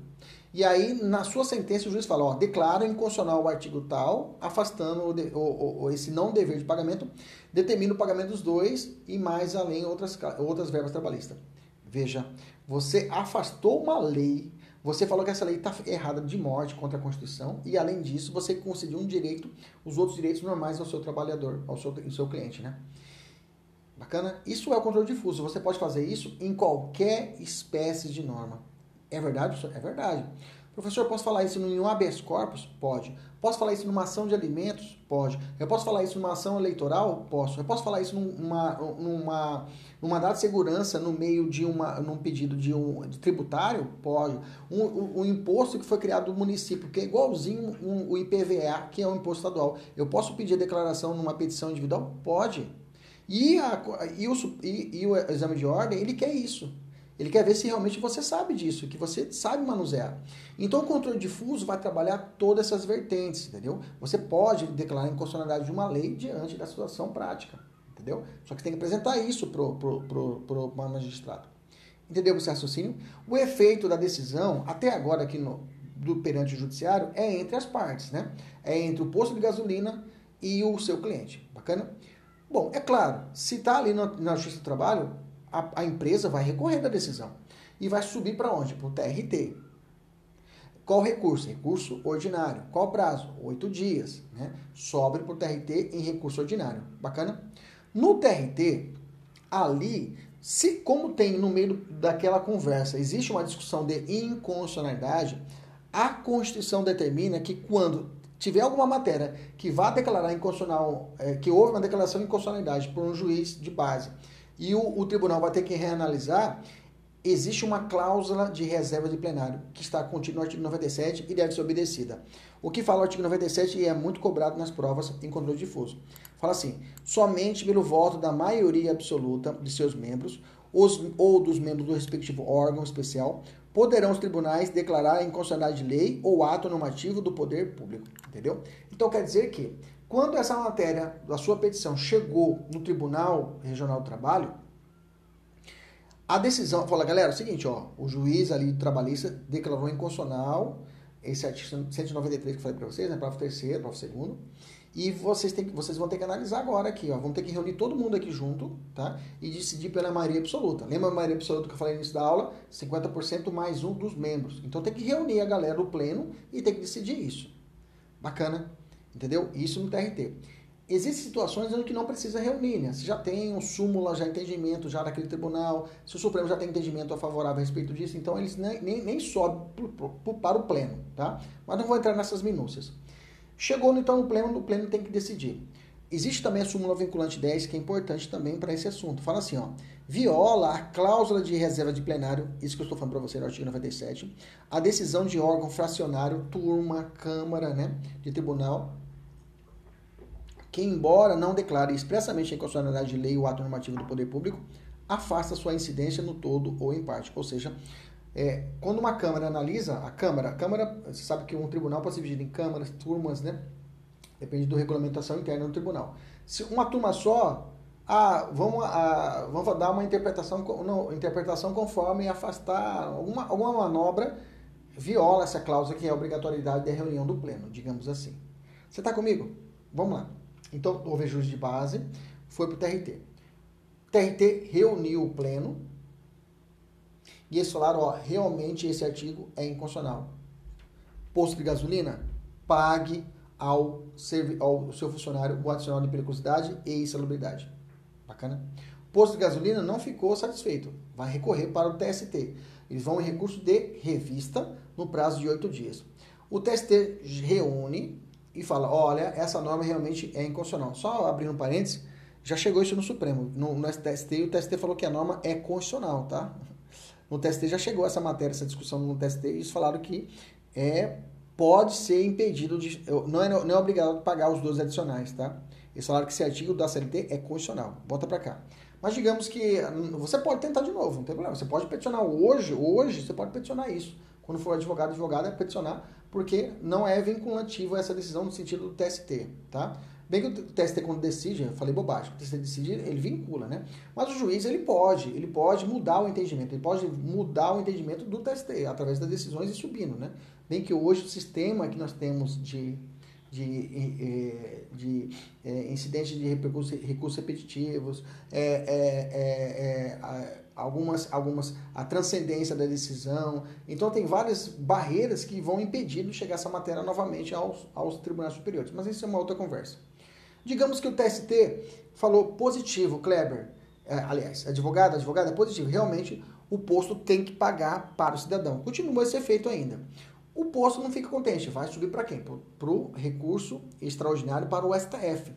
E aí, na sua sentença, o juiz fala, ó, declara inconstitucional o artigo tal, afastando o, o, o, esse não dever de pagamento, determina o pagamento dos dois e mais além outras, outras verbas trabalhistas. Veja, você afastou uma lei, você falou que essa lei está errada de morte contra a Constituição e, além disso, você concedeu um direito, os outros direitos normais ao seu trabalhador, ao seu, ao seu cliente, né? Bacana? Isso é o controle difuso. Você pode fazer isso em qualquer espécie de norma. É verdade? É verdade. Professor, posso falar isso em um habeas corpus? Pode. Posso falar isso numa ação de alimentos? Pode. Eu posso falar isso numa ação eleitoral? Posso. Eu posso falar isso numa, numa, numa data de segurança no meio de uma, num pedido de um de tributário? Pode. Um, um, um, imposto que foi criado do município, que é igualzinho um, o IPVA, que é um imposto estadual. Eu posso pedir a declaração numa petição individual? Pode. E, a, e, o, e, e o exame de ordem, ele quer isso. Ele quer ver se realmente você sabe disso, que você sabe manusear. Então, o controle difuso vai trabalhar todas essas vertentes, entendeu? Você pode declarar a inconstitucionalidade de uma lei diante da situação prática, entendeu? Só que tem que apresentar isso para o pro, pro, pro, pro magistrado. Entendeu esse raciocínio? O efeito da decisão, até agora aqui no, do perante o judiciário, é entre as partes, né? É entre o posto de gasolina e o seu cliente. Bacana? Bom, é claro, se está ali no, na Justiça do Trabalho, a, a, empresa vai recorrer da decisão. E vai subir para onde? Para o TRT. Qual recurso? Recurso ordinário. Qual prazo? Oito dias. Né? Sobe para o TRT em recurso ordinário. Bacana? No TRT, ali, se como tem no meio daquela conversa, existe uma discussão de inconstitucionalidade, a Constituição determina que quando tiver alguma matéria que vá declarar inconstitucional, é, que houve uma declaração de inconstitucionalidade por um juiz de base e o, o, tribunal vai ter que reanalisar, existe uma cláusula de reserva de plenário que está contida no artigo 97 e deve ser obedecida. O que fala o artigo 97 e é muito cobrado nas provas em controle difuso. Fala assim: somente pelo voto da maioria absoluta de seus membros os, ou dos membros do respectivo órgão especial poderão os tribunais declarar a inconstitucionalidade de lei ou ato normativo do poder público, entendeu? Então quer dizer que quando essa matéria da sua petição chegou no Tribunal Regional do Trabalho, a decisão fala, galera, é o seguinte, ó, o juiz ali trabalhista declarou inconstitucional esse artigo 193 que eu falei para vocês, né, parágrafo terceiro, parágrafo segundo, e vocês, têm, vocês vão ter que analisar agora aqui, ó. Vão ter que reunir todo mundo aqui junto, tá? E decidir pela maioria absoluta. Lembra a maioria absoluta que eu falei no início da aula? 50% mais um dos membros. Então tem que reunir a galera do pleno e tem que decidir isso. Bacana? Entendeu? Isso no TRT. Existem situações em que não precisa reunir, né? Se já tem um súmula, já entendimento já daquele tribunal, se o Supremo já tem entendimento favorável a respeito disso, então eles nem, nem, nem sobem para o pleno, tá? Mas não vou entrar nessas minúcias. Chegou então no pleno, no pleno tem que decidir. Existe também a súmula vinculante 10, que é importante também para esse assunto. Fala assim, ó, viola a cláusula de reserva de plenário, isso que eu estou falando para você no artigo 97, a decisão de órgão fracionário, turma, câmara, né, de tribunal, que embora não declare expressamente a inconstitucionalidade de lei ou ato normativo do poder público, afasta sua incidência no todo ou em parte. Ou seja, é, quando uma Câmara analisa, a Câmara, a Câmara, você sabe que um tribunal pode ser dividido em câmaras, turmas, né? Depende da regulamentação interna do tribunal. Se uma turma só, ah, vamos, ah, vamos dar uma interpretação, não, interpretação conforme afastar alguma, alguma manobra viola essa cláusula que é a obrigatoriedade da reunião do pleno, digamos assim. Você está comigo? Vamos lá. Então, houve ajuste de base, foi para o TRT. TRT reuniu o pleno e eles falaram, ó, realmente esse artigo é inconstitucional. Posto de gasolina, pague ao, ao seu funcionário o adicional de periculosidade e insalubridade. Bacana? Posto de gasolina não ficou satisfeito. Vai recorrer para o TST. Eles vão em recurso de revista no prazo de oito dias. O TST reúne e fala: olha, essa norma realmente é inconstitucional. Só abrindo um parênteses, já chegou isso no Supremo. No, no o TST falou que a norma é constitucional, tá? No TST já chegou essa matéria, essa discussão no TST, e eles falaram que é pode ser impedido de. Não é, não é obrigado a pagar os dois adicionais, tá? Eles falaram que esse artigo da CLT é constitucional. Bota para cá. Mas digamos que você pode tentar de novo, não tem problema. Você pode peticionar hoje, hoje você pode peticionar isso. Quando for advogado, advogada, é peticionar, porque não é vinculativo essa decisão no sentido do TST, tá? Bem que o TST quando decide, eu falei bobagem, o TST decide, ele vincula, né? Mas o juiz, ele pode, ele pode mudar o entendimento, ele pode mudar o entendimento do TST, através das decisões e subindo, né? Bem que hoje o sistema que nós temos de, de, de, é, incidentes de recursos, repetitivos, é, é, é, algumas, algumas a transcendência da decisão. Então tem várias barreiras que vão impedir de chegar essa matéria novamente aos, aos tribunais superiores. Mas isso é uma outra conversa. Digamos que o TST falou positivo, Kleber. aliás, advogado, advogado é positivo. Realmente o posto tem que pagar para o cidadão. Continua esse efeito ainda o posto não fica contente, vai subir para quem? Para o recurso extraordinário para o STF.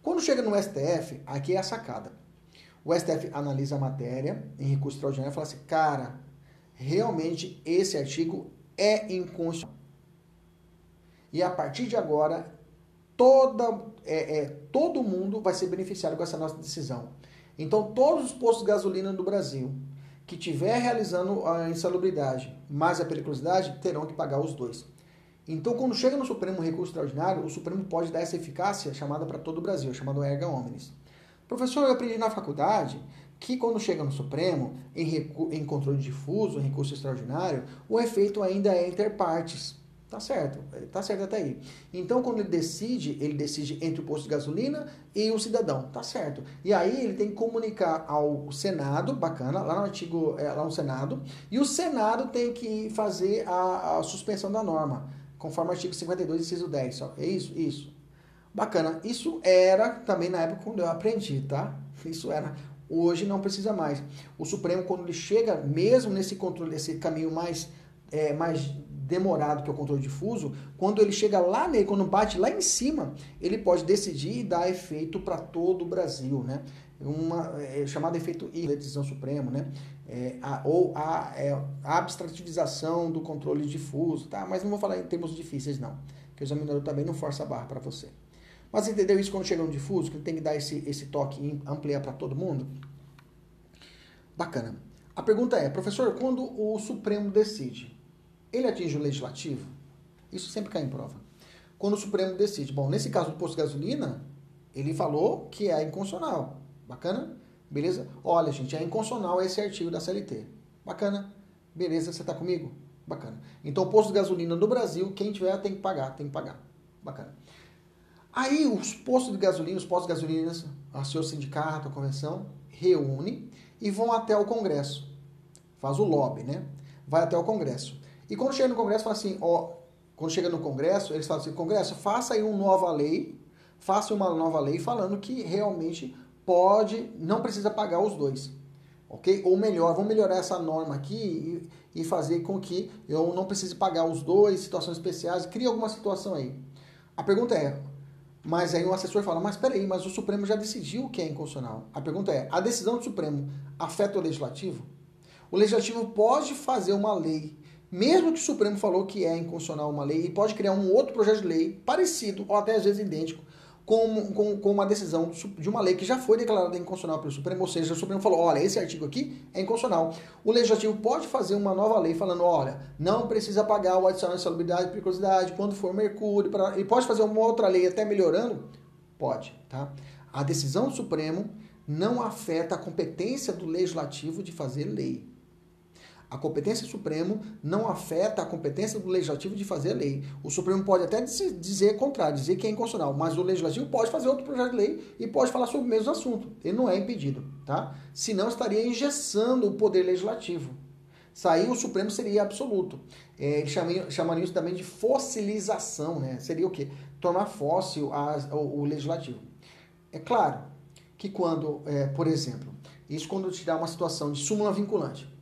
Quando chega no STF, aqui é a sacada. O STF analisa a matéria em recurso extraordinário e fala assim, cara, realmente esse artigo é inconstitucional. E a partir de agora, toda, é, é, todo mundo vai ser beneficiado com essa nossa decisão. Então, todos os postos de gasolina do Brasil que estiver realizando a insalubridade mais a periculosidade terão que pagar os dois. Então, quando chega no Supremo recurso extraordinário, o Supremo pode dar essa eficácia chamada para todo o Brasil, chamada erga omnes. Professor, eu aprendi na faculdade que quando chega no Supremo, em, em controle difuso, em recurso extraordinário, o efeito ainda é inter partes. Tá certo, tá certo até aí. Então, quando ele decide, ele decide entre o posto de gasolina e o cidadão, tá certo. E aí ele tem que comunicar ao Senado, bacana, lá no artigo, é, lá no Senado, e o Senado tem que fazer a, a suspensão da norma, conforme o artigo 52, inciso 10. Ó. É isso? Isso. Bacana. Isso era também na época quando eu aprendi, tá? Isso era. Hoje não precisa mais. O Supremo, quando ele chega, mesmo nesse controle, nesse caminho mais, é, mais demorado, que é o controle difuso, quando ele chega lá nele, quando bate lá em cima, ele pode decidir e dar efeito para todo o Brasil, né? Uma, é, chamado efeito I, decisão suprema, né? É, a, ou a, é, a, abstrativização do controle difuso, tá? Mas não vou falar em termos difíceis, não, que o examinador também não força a barra para você. Mas entendeu isso quando chega no difuso, que ele tem que dar esse, esse toque e ampliar para todo mundo? Bacana. A pergunta é, professor, quando o Supremo decide, ele atinge o legislativo? Isso sempre cai em prova. Quando o Supremo decide, bom, nesse caso do posto de gasolina, ele falou que é inconstitucional. Bacana? Beleza? Olha, gente, é inconstitucional esse artigo da CLT. Bacana? Beleza, você está comigo? Bacana. Então, o posto de gasolina no Brasil, quem tiver tem que pagar, tem que pagar. Bacana. Aí, os postos de gasolina, os postos de gasolina, o seu sindicato, a convenção, reúne e vão até o Congresso. Faz o lobby, né? Vai até o Congresso. E quando chega no Congresso, fala assim, ó, quando chega no Congresso, eles falam assim, Congresso, faça aí uma nova lei, faça uma nova lei falando que realmente pode, não precisa pagar os dois. Ok? Ou melhor, vamos melhorar essa norma aqui e, e fazer com que eu não precise pagar os dois, situações especiais, cria alguma situação aí. A pergunta é, mas aí o assessor fala, mas peraí, mas o Supremo já decidiu que é inconstitucional. A pergunta é, a decisão do Supremo afeta o Legislativo? O Legislativo pode fazer uma lei mesmo que o Supremo falou que é inconstitucional uma lei, e pode criar um outro projeto de lei parecido, ou até às vezes idêntico, com, uma decisão de uma lei que já foi declarada inconstitucional pelo Supremo, ou seja, o Supremo falou, olha, esse artigo aqui é inconstitucional. O Legislativo pode fazer uma nova lei falando, olha, não precisa pagar o adicional de salubridade e periculosidade quando for mercúrio, pra... e pode fazer uma outra lei até melhorando? Pode, tá? A decisão do Supremo não afeta a competência do Legislativo de fazer lei. A competência do Supremo não afeta a competência do Legislativo de fazer lei. O Supremo pode até dizer contrário, dizer que é inconstitucional, mas o Legislativo pode fazer outro projeto de lei e pode falar sobre o mesmo assunto. Ele não é impedido, tá? Senão estaria engessando o poder legislativo. Sair o Supremo seria absoluto. É, eles chamariam isso também de fossilização, né? Seria o quê? Tornar fóssil a, o, o legislativo. É claro que quando, é, por exemplo, isso quando te dá uma situação de súmula vinculante.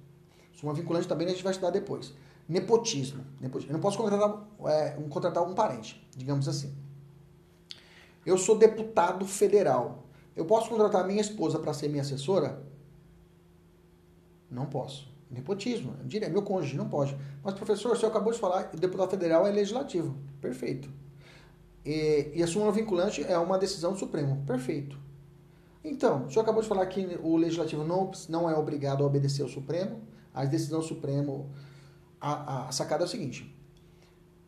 Súmula vinculante também a gente vai estudar depois. Nepotismo. Nepotismo. Eu não posso contratar, é, um, contratar um parente, digamos assim. Eu sou deputado federal. Eu posso contratar minha esposa para ser minha assessora? Não posso. Nepotismo. Diria, meu cônjuge, não pode. Mas, professor, o senhor acabou de falar, o deputado federal é legislativo. Perfeito. E, e a súmula vinculante é uma decisão do Supremo. Perfeito. Então, o senhor acabou de falar que o legislativo não, não é obrigado a obedecer ao Supremo. A decisão do Supremo, a, a sacada é o seguinte: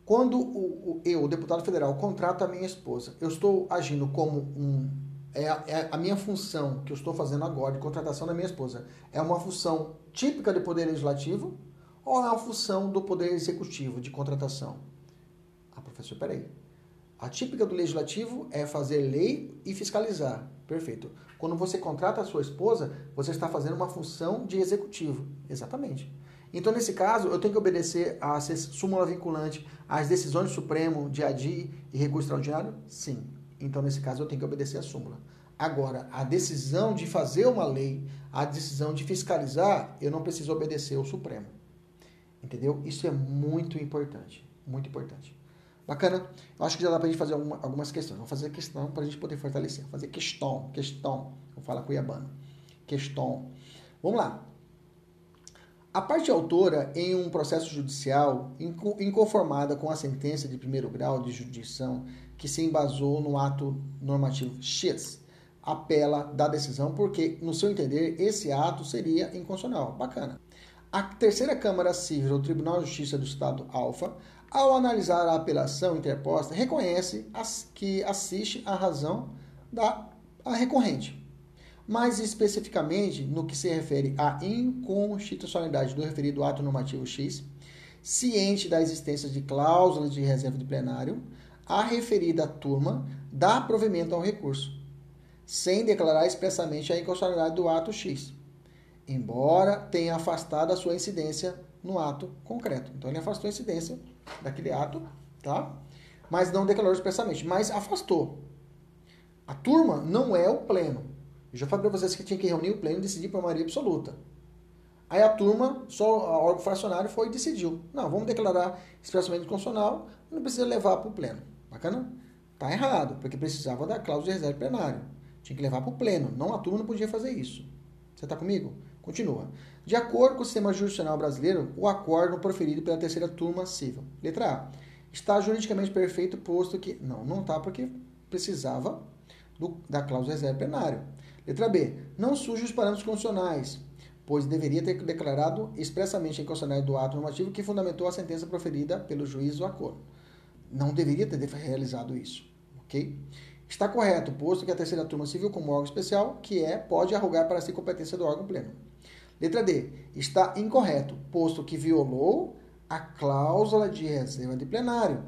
quando o, o, eu, o deputado federal, contrato a minha esposa, eu estou agindo como um. É a, é a minha função que eu estou fazendo agora de contratação da minha esposa é uma função típica do Poder Legislativo ou é uma função do Poder Executivo de contratação? Ah, professor, peraí. A típica do legislativo é fazer lei e fiscalizar. Perfeito. Quando você contrata a sua esposa, você está fazendo uma função de executivo. Exatamente. Então, nesse caso, eu tenho que obedecer à súmula vinculante, às decisões do Supremo de ADI e recurso extraordinário? Sim. Então, nesse caso, eu tenho que obedecer à súmula. Agora, a decisão de fazer uma lei, a decisão de fiscalizar, eu não preciso obedecer ao Supremo. Entendeu? Isso é muito importante. Muito importante. Bacana? Eu acho que já dá pra gente fazer alguma, algumas questões. Vamos fazer questão para a gente poder fortalecer. Vou fazer questão, questão. Vou falar cuiabano. Questão. Vamos lá. A parte autora, em um processo judicial inconformada com a sentença de primeiro grau de jurisdição que se embasou no ato normativo X, apela da decisão porque, no seu entender, esse ato seria inconstitucional. Bacana. A terceira Câmara Civil do Tribunal de Justiça do Estado Alfa ao analisar a apelação interposta, reconhece que assiste à razão da recorrente. Mais especificamente, no que se refere à inconstitucionalidade do referido ato normativo X, ciente da existência de cláusulas de reserva de plenário, a referida turma dá provimento ao recurso, sem declarar expressamente a inconstitucionalidade do ato X, embora tenha afastado a sua incidência no ato concreto. Então, ele afastou a incidência daquele ato, tá? Mas não declarou expressamente, mas afastou. A turma não é o pleno. Eu já falei para vocês que tinha que reunir o pleno e decidir por maioria absoluta. Aí a turma, só o órgão fracionário foi e decidiu. Não, vamos declarar expressamente constitucional, não precisa levar para o pleno. Bacana? Tá errado, porque precisava da cláusula de reserva plenário. Tinha que levar para o pleno, não a turma não podia fazer isso. Você está comigo? Continua. De acordo com o sistema jurisdicional brasileiro, o acordo proferido pela terceira turma civil. Letra A. Está juridicamente perfeito, posto que. Não, não está porque precisava do, da cláusula reserva plenário. Letra B. Não surge os parâmetros constitucionais, pois deveria ter declarado expressamente a inconstitucionalidade do ato normativo que fundamentou a sentença proferida pelo juiz do acordo. Não deveria ter realizado isso, ok? Está correto, posto que a terceira turma civil, como órgão especial, que é, pode arrogar para si competência do órgão pleno. Letra D. Está incorreto, posto que violou a cláusula de reserva de plenário,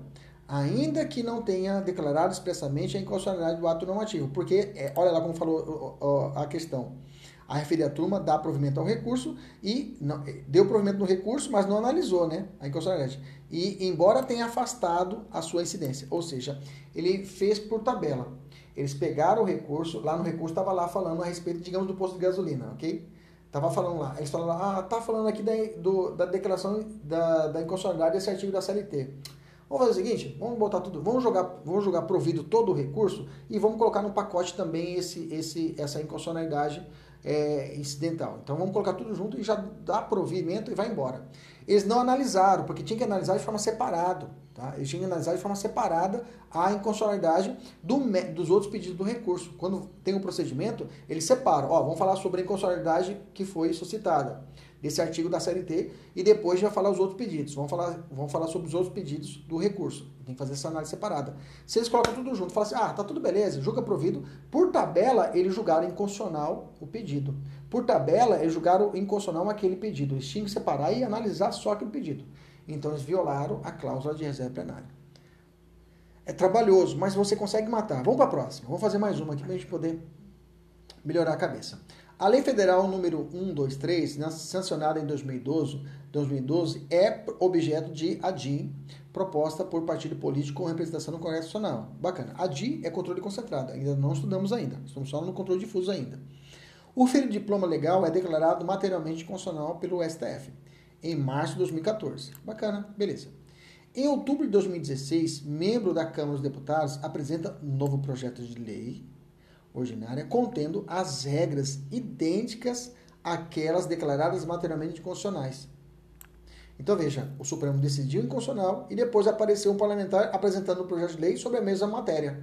ainda que não tenha declarado expressamente a inconstitucionalidade do ato normativo. Porque, é, olha lá como falou a questão. A referida turma dá provimento ao recurso e não, é, deu provimento no recurso, mas não analisou né, a inconstitucionalidade. E, embora tenha afastado a sua incidência, ou seja, ele fez por tabela. Eles pegaram o recurso, lá no recurso estava lá falando a respeito, digamos, do posto de gasolina, ok? Tava falando lá, eles falaram ah, tá falando aqui da, do, da declaração da, da inconstitucionalidade desse artigo da CLT. Vamos fazer o seguinte, vamos botar tudo, vamos jogar, vamos jogar provido todo o recurso e vamos colocar no pacote também esse, esse, essa inconstitucionalidade é, incidental. Então vamos colocar tudo junto e já dá provimento e vai embora. Eles não analisaram, porque tinha que analisar de forma separada, Tá? Tinham que analisar de forma separada a inconstitucionalidade do, dos outros pedidos do recurso. Quando tem um procedimento, eles separam. Ó, vamos falar sobre a inconstitucionalidade que foi suscitada desse artigo da CLT e depois já falar os outros pedidos. Vamos falar, vamos falar sobre os outros pedidos do recurso. Tem que fazer essa análise separada. Se eles colocam tudo junto, falam assim, ah, tá tudo beleza, julga provido. Por tabela, eles julgaram inconstitucional o pedido. Por tabela, eles julgaram inconstitucional aquele pedido. Eles tinham que separar e analisar só aquele pedido. Então, eles violaram a cláusula de reserva plenária. É trabalhoso, mas você consegue matar. Vamos para a próxima. Vamos fazer mais uma aqui para a gente poder melhorar a cabeça. A Lei Federal número 123, né, sancionada em 2012, 2012 é objeto de ADI, proposta por partido político com representação no Congresso Nacional. Bacana. ADI é controle concentrado, ainda não estudamos ainda, estamos só no controle difuso ainda. O referido diploma legal é declarado materialmente constitucional pelo STF em março de 2014. Bacana, beleza. Em outubro de 2016, membro da Câmara dos Deputados apresenta um novo projeto de lei ordinária, contendo as regras idênticas àquelas declaradas materialmente constitucionais. Então veja, o Supremo decidiu inconstitucional e depois apareceu um parlamentar apresentando um projeto de lei sobre a mesma matéria.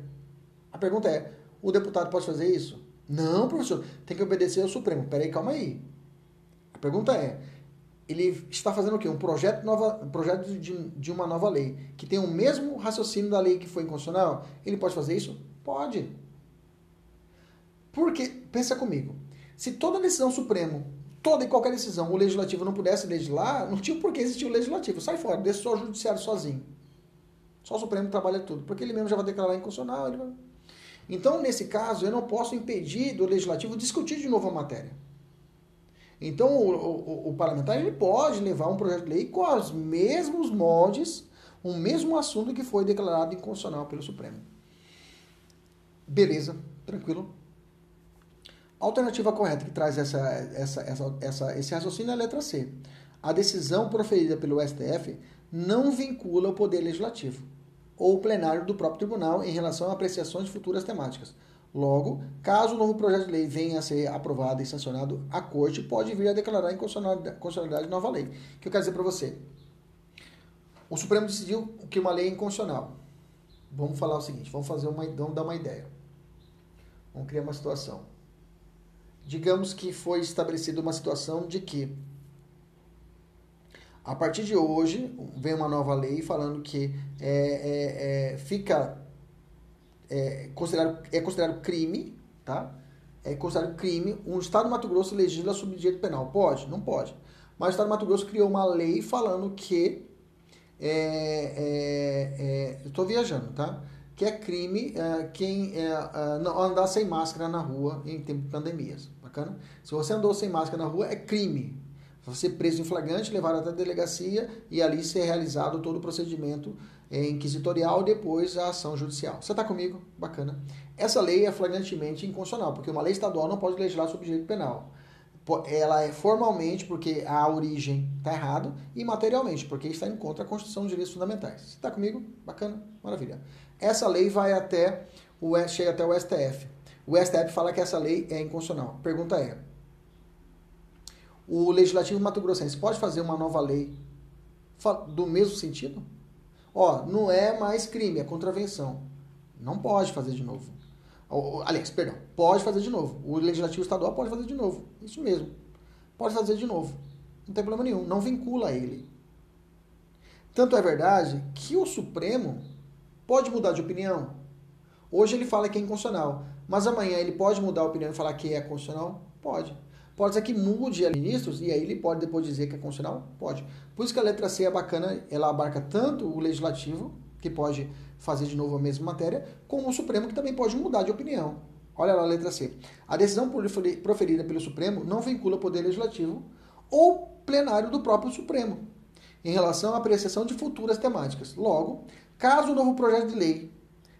A pergunta é: o deputado pode fazer isso? Não, professor, tem que obedecer ao Supremo. Peraí, calma aí. A pergunta é: ele está fazendo o quê? Um projeto, nova, um projeto de, de uma nova lei, que tem o mesmo raciocínio da lei que foi inconstitucional? Ele pode fazer isso? Pode. Porque, pensa comigo, se toda decisão Supremo, toda e qualquer decisão, o legislativo não pudesse legislar, não tinha por que existir o legislativo. Sai fora, deixa só o judiciário sozinho. Só o Supremo trabalha tudo, porque ele mesmo já vai declarar inconstitucional. Vai... Então, nesse caso, eu não posso impedir do legislativo discutir de novo a matéria. Então, o, o, o parlamentar ele pode levar um projeto de lei com os mesmos moldes, o mesmo assunto que foi declarado inconstitucional pelo Supremo. Beleza, tranquilo. A alternativa correta que traz essa, essa, essa, essa, esse raciocínio é a letra C. A decisão proferida pelo STF não vincula o poder legislativo ou o plenário do próprio tribunal em relação a apreciações de futuras temáticas. Logo, caso o novo projeto de lei venha a ser aprovado e sancionado, a Corte pode vir a declarar inconstitucionalidade de nova lei. O que eu quero dizer para você? O Supremo decidiu que uma lei é inconstitucional. Vamos falar o seguinte, vamos fazer uma, vamos dar uma ideia. Vamos criar uma situação digamos que foi estabelecida uma situação de que a partir de hoje vem uma nova lei falando que é, é, é, fica é, considerado, é considerado crime, tá? É considerado crime. Um Estado do Mato Grosso legisla sobre direito penal. Pode? Não pode. Mas o Estado do Mato Grosso criou uma lei falando que. É, é, é, eu estou viajando, tá? que é crime é, quem é, andar sem máscara na rua em tempo de pandemias. Bacana? Se você andou sem máscara na rua, é crime. Você preso em flagrante, levado até a delegacia e ali ser realizado todo o procedimento é, inquisitorial depois a ação judicial. Você está comigo? Bacana. Essa lei é flagrantemente inconstitucional, porque uma lei estadual não pode legislar sobre direito penal. Ela é formalmente porque a origem está errado e materialmente porque está em contra a Constituição dos Direitos Fundamentais. Você está comigo? Bacana? Maravilha. Essa lei vai até o chega até o STF. O STF fala que essa lei é inconstitucional. Pergunta é: o legislativo Mato Grossense pode fazer uma nova lei do mesmo sentido? Ó, não é mais crime, é contravenção. Não pode fazer de novo. Aliás, perdão, pode fazer de novo. O legislativo estadual pode fazer de novo. Isso mesmo. Pode fazer de novo. Não tem problema nenhum. Não vincula ele. Tanto é verdade que o Supremo pode mudar de opinião. Hoje ele fala que é inconstitucional, mas amanhã ele pode mudar a opinião e falar que é constitucional? Pode. Pode ser que mude ministros e aí ele pode depois dizer que é constitucional? Pode. Por isso que a letra C é bacana, ela abarca tanto o legislativo, que pode fazer de novo a mesma matéria, como o Supremo, que também pode mudar de opinião. Olha lá a letra C. A decisão proferida pelo Supremo não vincula o Poder Legislativo ou plenário do próprio Supremo em relação à apreciação de futuras temáticas. Logo, caso o novo projeto de lei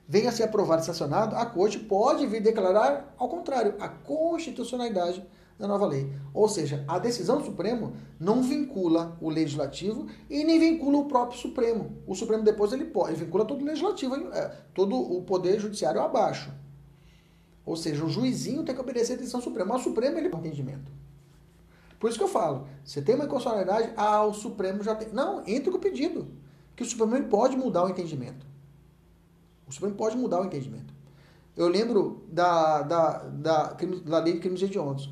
venha a ser aprovado e sancionado, a Corte pode vir declarar, ao contrário, a constitucionalidade da nova lei. Ou seja, a decisão do Supremo não vincula o legislativo e nem vincula o próprio Supremo. O Supremo depois ele ele vincula todo o legislativo, é, todo o poder judiciário abaixo. Ou seja, o juizinho tem que obedecer a decisão suprema. Mas o Supremo ele tem entendimento. Por isso que eu falo, você tem uma inconstitucionalidade, ah, o Supremo já tem. Não, entra com o pedido. que o Supremo pode mudar o entendimento. O Supremo pode mudar o entendimento. Eu lembro da, da, da, da lei de crimes hediondos.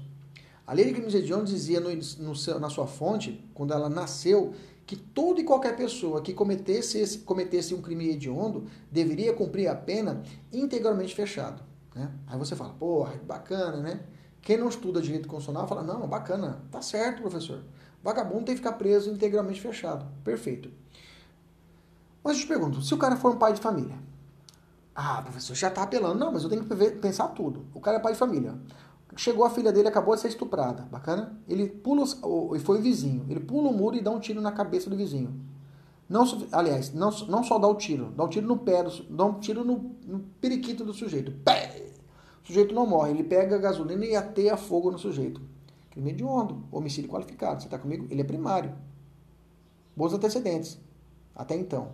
A lei de crimes hediondos dizia no, no seu, na sua fonte, quando ela nasceu, que toda e qualquer pessoa que cometesse, esse, cometesse um crime hediondo deveria cumprir a pena integralmente fechado. Né? Aí você fala, porra, bacana, né? Quem não estuda direito constitucional fala, não, bacana, tá certo, professor. Vagabundo tem que ficar preso integralmente fechado. Perfeito. Mas eu te pergunto, se o cara for um pai de família, ah, professor, já tá apelando. Não, mas eu tenho que pensar tudo. O cara é pai de família. Chegou a filha dele, acabou de ser estuprada. Bacana? Ele pula, e foi o vizinho. Ele pula o muro e dá um tiro na cabeça do vizinho. Não, aliás, não, não só dá o tiro, dá um tiro no pé, dá um tiro no, no periquito do sujeito. Pé! O sujeito não morre, ele pega a gasolina e ateia fogo no sujeito. Crime de hediondo, homicídio qualificado. Você está comigo? Ele é primário. Bons antecedentes. Até então.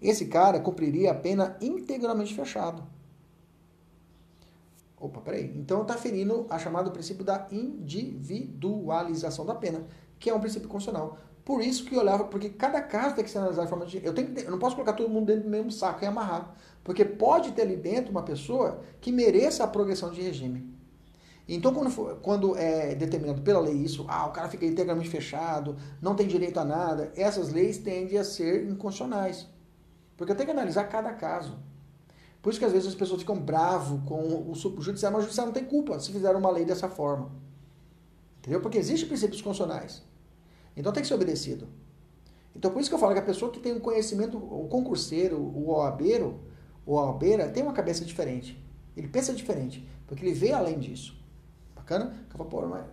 Esse cara cumpriria a pena integralmente fechado. Opa, peraí. Então está ferindo a chamada princípio da individualização da pena, que é um princípio constitucional. Por isso que eu olhava, porque cada caso tem que ser analisado de forma. Eu, tenho eu não posso colocar todo mundo dentro do mesmo saco e amarrar. Porque pode ter ali dentro uma pessoa que mereça a progressão de regime. Então, quando, for, quando é determinado pela lei isso, ah, o cara fica integralmente fechado, não tem direito a nada, essas leis tendem a ser inconstitucionais. Porque eu tenho que analisar cada caso. Por isso que às vezes as pessoas ficam bravas com o judiciário, mas o judiciário não tem culpa se fizeram uma lei dessa forma. Entendeu? Porque existem princípios constitucionais. Então tem que ser obedecido. Então por isso que eu falo que a pessoa que tem um conhecimento, o concurseiro, o OABeiro, o OABeira, tem uma cabeça diferente. Ele pensa diferente, porque ele vê além disso. Bacana? Falo, pô, mas...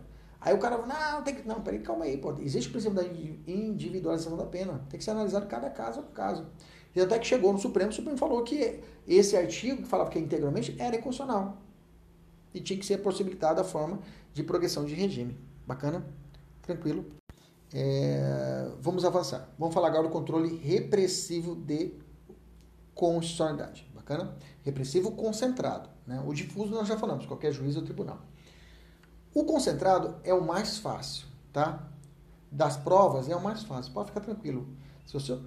Aí o cara fala, não, tem que. Não, peraí, calma aí, pô. Existe o princípio da individualização da pena. Tem que ser analisado cada caso a caso. E até que chegou no Supremo, o Supremo falou que esse artigo, que falava que é integralmente, era inconstitucional. E tinha que ser possibilitada a forma de progressão de regime. Bacana? Tranquilo? É, vamos avançar. Vamos falar agora do controle repressivo de constitucionalidade. Bacana? Repressivo concentrado. Né? O difuso nós já falamos, qualquer juiz ou tribunal. O concentrado é o mais fácil, tá? Das provas é o mais fácil. Pode ficar tranquilo. Se você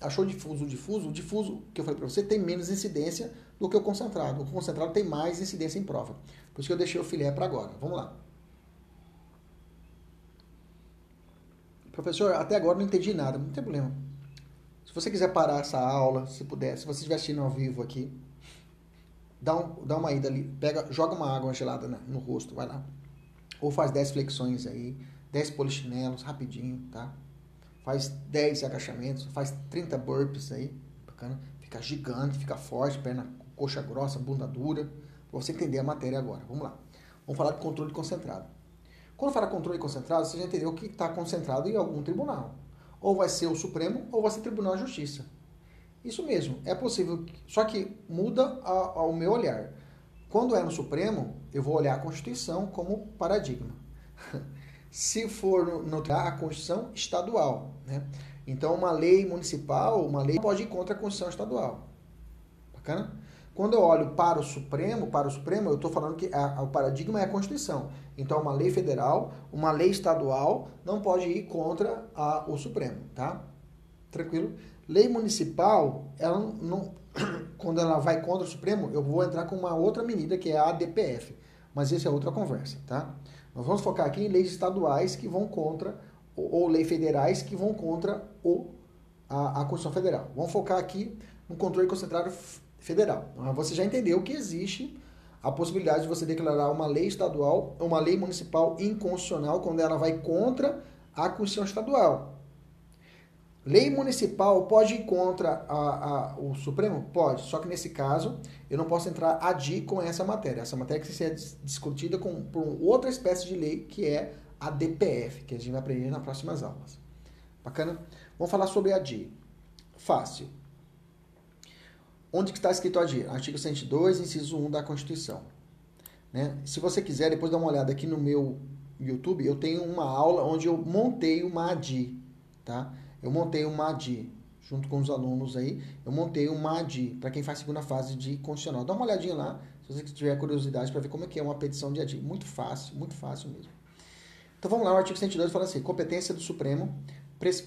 achou difuso o difuso, o difuso que eu falei para você tem menos incidência do que o concentrado. O concentrado tem mais incidência em prova. Por isso que eu deixei o filé para agora. Vamos lá. Professor, até agora não entendi nada. Não tem problema. Se você quiser parar essa aula, se puder, se você estiver assistindo ao vivo aqui, dá, um, dá uma ida ali, pega, joga uma água gelada no rosto, vai lá. Ou faz 10 flexões aí, 10 polichinelos, rapidinho, tá? Faz 10 agachamentos, faz 30 burpees aí, bacana, fica gigante, fica forte, perna, coxa grossa, bunda dura, para você entender a matéria agora. Vamos lá. Vamos falar de controle concentrado. Quando fala controle concentrado, você já entendeu que está concentrado em algum tribunal. Ou vai ser o Supremo, ou vai ser o Tribunal de Justiça. Isso mesmo, é possível, só que muda o meu olhar. Quando é no Supremo, eu vou olhar a Constituição como paradigma. [laughs] se for no, no a Constituição estadual. Né? Então, uma lei municipal, uma lei pode ir contra a Constituição estadual. Bacana? Quando eu olho para o Supremo, para o Supremo, eu estou falando que a, a, o paradigma é a Constituição. Então, uma lei federal, uma lei estadual não pode ir contra a, o Supremo, tá? Tranquilo? Lei municipal, ela não, [coughs] quando ela vai contra o Supremo, eu vou entrar com uma outra medida que é a ADPF. Mas isso é outra conversa, tá? Nós vamos focar aqui em leis estaduais que vão contra, ou, ou leis federais que vão contra o, a, a Constituição Federal. Vamos focar aqui no controle concentrado federal. Então, você já entendeu que existe a possibilidade de você declarar uma lei estadual, uma lei municipal inconstitucional quando ela vai contra a Constituição estadual. Lei municipal pode ir contra a, a, o Supremo? Pode, só que nesse caso eu não posso entrar adi com essa matéria. Essa matéria que ser discutida com, por outra espécie de lei que é a DPF, que a gente vai aprender nas próximas aulas. Bacana? Vamos falar sobre a DI. Fácil. Onde que está escrito a DI? Artigo 102, inciso 1 da Constituição. Né? Se você quiser, depois dá uma olhada aqui no meu YouTube, eu tenho uma aula onde eu montei uma ADI, tá? eu montei uma ADI, junto com os alunos aí, eu montei uma ADI, para quem faz segunda fase de constitucional. Dá uma olhadinha lá, se você tiver curiosidade para ver como é que é uma petição de ADI. Muito fácil, muito fácil mesmo. Então vamos lá, o artigo 102 fala assim, competência do Supremo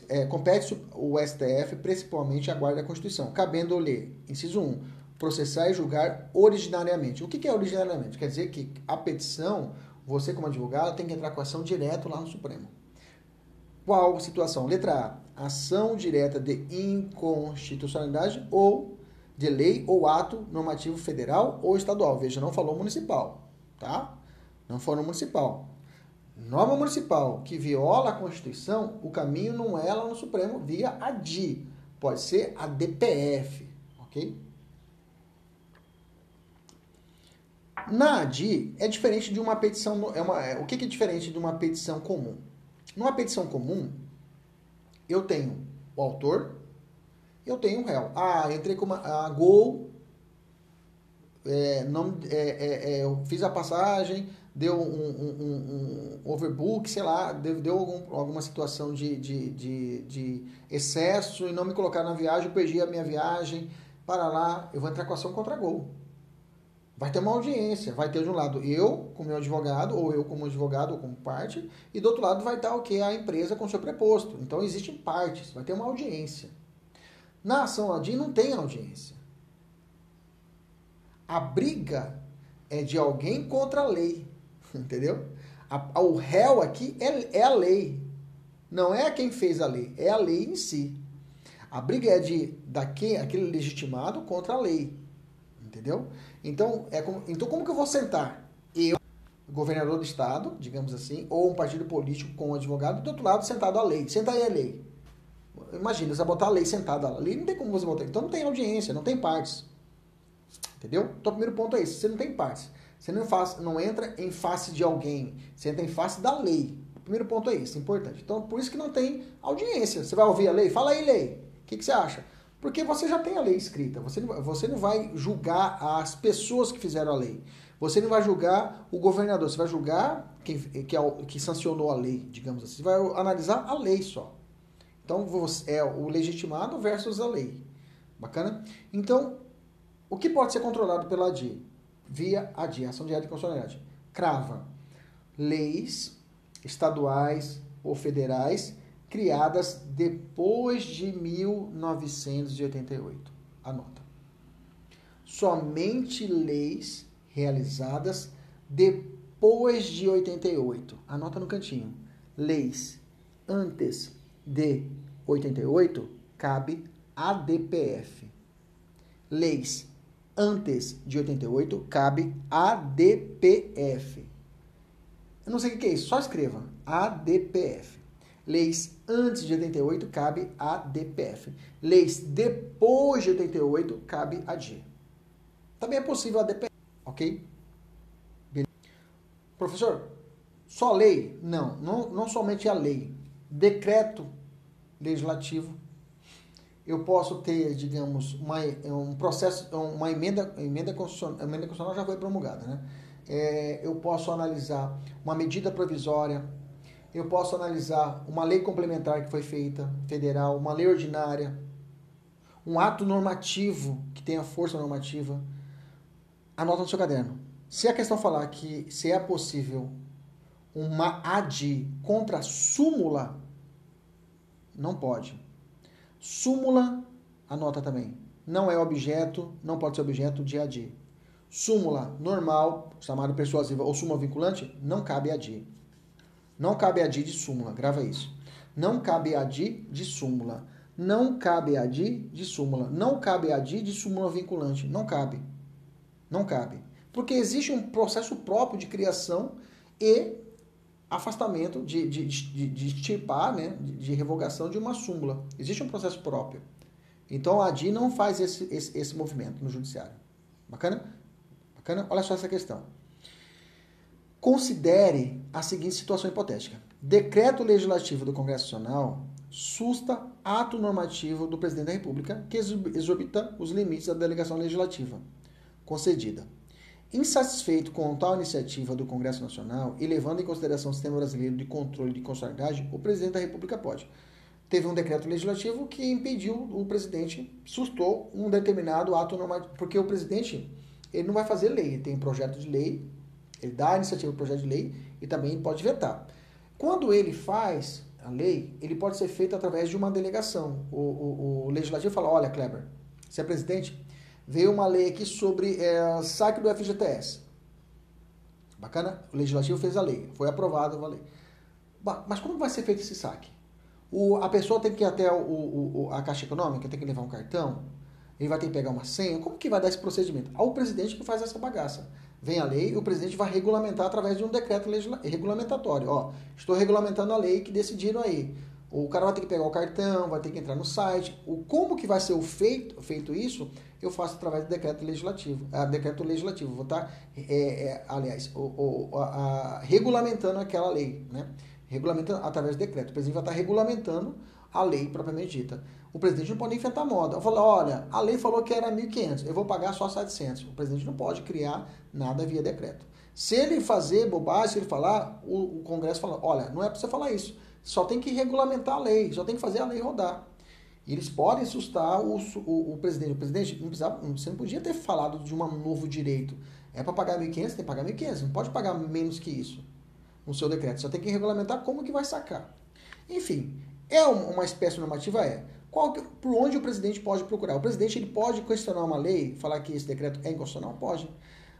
é, compete o STF principalmente a guarda da Constituição, cabendo-lhe, inciso 1, processar e julgar originariamente. O que é originariamente? Quer dizer que a petição, você como advogado, tem que entrar com ação direto lá no Supremo. Qual situação? Letra A, ação direta de inconstitucionalidade ou de lei ou ato normativo federal ou estadual. Veja, não falou municipal, tá? Não falou municipal norma municipal que viola a Constituição, o caminho não é lá no Supremo via a DI, pode ser a DPF, ok? Na ADI é diferente de uma petição, é uma, é, o que, que é diferente de uma petição comum? Numa petição comum, eu tenho o autor, eu tenho o réu. Ah, entrei com uma a Gol, é, não, é, é, é, eu fiz a passagem, deu um, um, um, overbook, sei lá, deu, deu algum, alguma situação de, de, de, de, excesso e não me colocaram na viagem, eu perdi a minha viagem, para lá, eu vou entrar com ação contra Gol. Vai ter uma audiência, vai ter de um lado eu, como meu advogado, ou eu como advogado, ou como parte, e do outro lado vai estar o que? A empresa com seu preposto. Então existem partes, vai ter uma audiência. Na ação ADIM não tem audiência. A briga é de alguém contra a lei. Entendeu? A, o réu aqui é, é a lei. Não é quem fez a lei, é a lei em si. A briga é de daquele aquele legitimado contra a lei. Entendeu? Então, é como, então como que eu vou sentar? Eu, governador do estado, digamos assim, ou um partido político com um advogado, do outro lado sentado a lei. Senta aí a lei. Imagina, você botar a lei sentada ali, não tem como você botar. Então não tem audiência, não tem partes. Entendeu? Então o primeiro ponto é esse, você não tem partes. Você não, faz, não entra em face de alguém, você entra em face da lei. O primeiro ponto é esse, importante. Então, por isso que não tem audiência. Você vai ouvir a lei? Fala aí, lei. O que, que você acha? Porque você já tem a lei escrita. Você não, você não vai julgar as pessoas que fizeram a lei. Você não vai julgar o governador. Você vai julgar quem que, é o, que sancionou a lei, digamos assim. Você vai analisar a lei só. Então, você, é o legitimado versus a lei. Bacana? Então, o que pode ser controlado pela ADI? Via ADI, Ação Direta de Constitucionalidade. Crava leis estaduais ou federais criadas depois de 1988. Anota. Somente leis realizadas depois de 88. Anota no cantinho. Leis antes de 88 cabe ADPF. Leis antes de 88 cabe ADPF. Eu não sei o que é isso, só escreva ADPF. Leis antes de 88 cabe ADPF. Leis depois de 88 cabe AD. Também é possível ADPF, ok? Beleza. Professor, só lei? Não, não, não somente a lei. Decreto legislativo eu posso ter, digamos, uma, um processo, uma emenda, emenda constitucional, emenda constitucional já foi promulgada, né? É, eu posso analisar uma medida provisória, eu posso analisar uma lei complementar que foi feita, federal, uma lei ordinária, um ato normativo que tenha força normativa. Anota no seu caderno. Se a questão falar que se é possível uma AD contra súmula, não pode. Súmula, anota também, não é objeto, não pode ser objeto de AD. Súmula normal, chamada persuasiva ou súmula vinculante, não cabe AD. Não cabe AD de súmula, grava isso. Não cabe AD de súmula. Não cabe AD de súmula. Não cabe AD de súmula vinculante. Não cabe. Não cabe. Porque existe um processo próprio de criação e afastamento, de, de, de, de extirpar, né, de, de revogação de uma súmula. Existe um processo próprio. Então a ADI não faz esse, esse, esse movimento no judiciário. Bacana? Bacana? Olha só essa questão. Considere a seguinte situação hipotética. Decreto legislativo do Congresso Nacional susta ato normativo do presidente da República que exorbita os limites da delegação legislativa concedida. Insatisfeito com tal iniciativa do Congresso Nacional e levando em consideração o sistema brasileiro de controle de constitucionalidade, o presidente da República pode. Teve um decreto legislativo que impediu o presidente, sustou um determinado ato normativo, porque o presidente ele não vai fazer lei, ele tem projeto de lei, ele dá a iniciativa do projeto de lei e também pode vetar. Quando ele faz, a lei, ele pode ser feito através de uma delegação. O, o, o legislativo fala, olha, Kleber, você é presidente, veio uma lei aqui sobre é, saque do FGTS. Bacana? O legislativo fez a lei, foi aprovada a lei. Mas como vai ser feito esse saque? O, a pessoa tem que ir até o, o, a Caixa Econômica, tem que levar um cartão, ele vai ter que pegar uma senha. Como que vai dar esse procedimento? Ao presidente que faz essa bagaça. Vem a lei e o presidente vai regulamentar através de um decreto regulamentatório. Ó, estou regulamentando a lei que decidiram aí. O cara vai ter que pegar o cartão, vai ter que entrar no site. O como que vai ser o feito, feito isso, eu faço através do decreto legislativo. A decreto legislativo, vou estar, tá, é, é, aliás, o, o, a, a, regulamentando aquela lei, né? Regulamentando através do decreto. O presidente vai estar tá regulamentando a lei propriamente dita. O presidente não pode inventar moda. Eu falo, olha, a lei falou que era 1.500, eu vou pagar só 700. O presidente não pode criar nada via decreto. Se ele fazer bobagem, se ele falar, o, o Congresso fala, olha, não é para você falar isso. Só tem que regulamentar a lei, só tem que fazer a lei rodar. Eles podem assustar o, o, o presidente. O presidente não precisava, você não podia ter falado de um novo direito. É para pagar 1.500, tem que pagar 1.500. Não pode pagar menos que isso no seu decreto. Só tem que regulamentar como que vai sacar. Enfim, é uma espécie normativa? É. Qual, por onde o presidente pode procurar? O presidente ele pode questionar uma lei, falar que esse decreto é inconstitucional? Pode.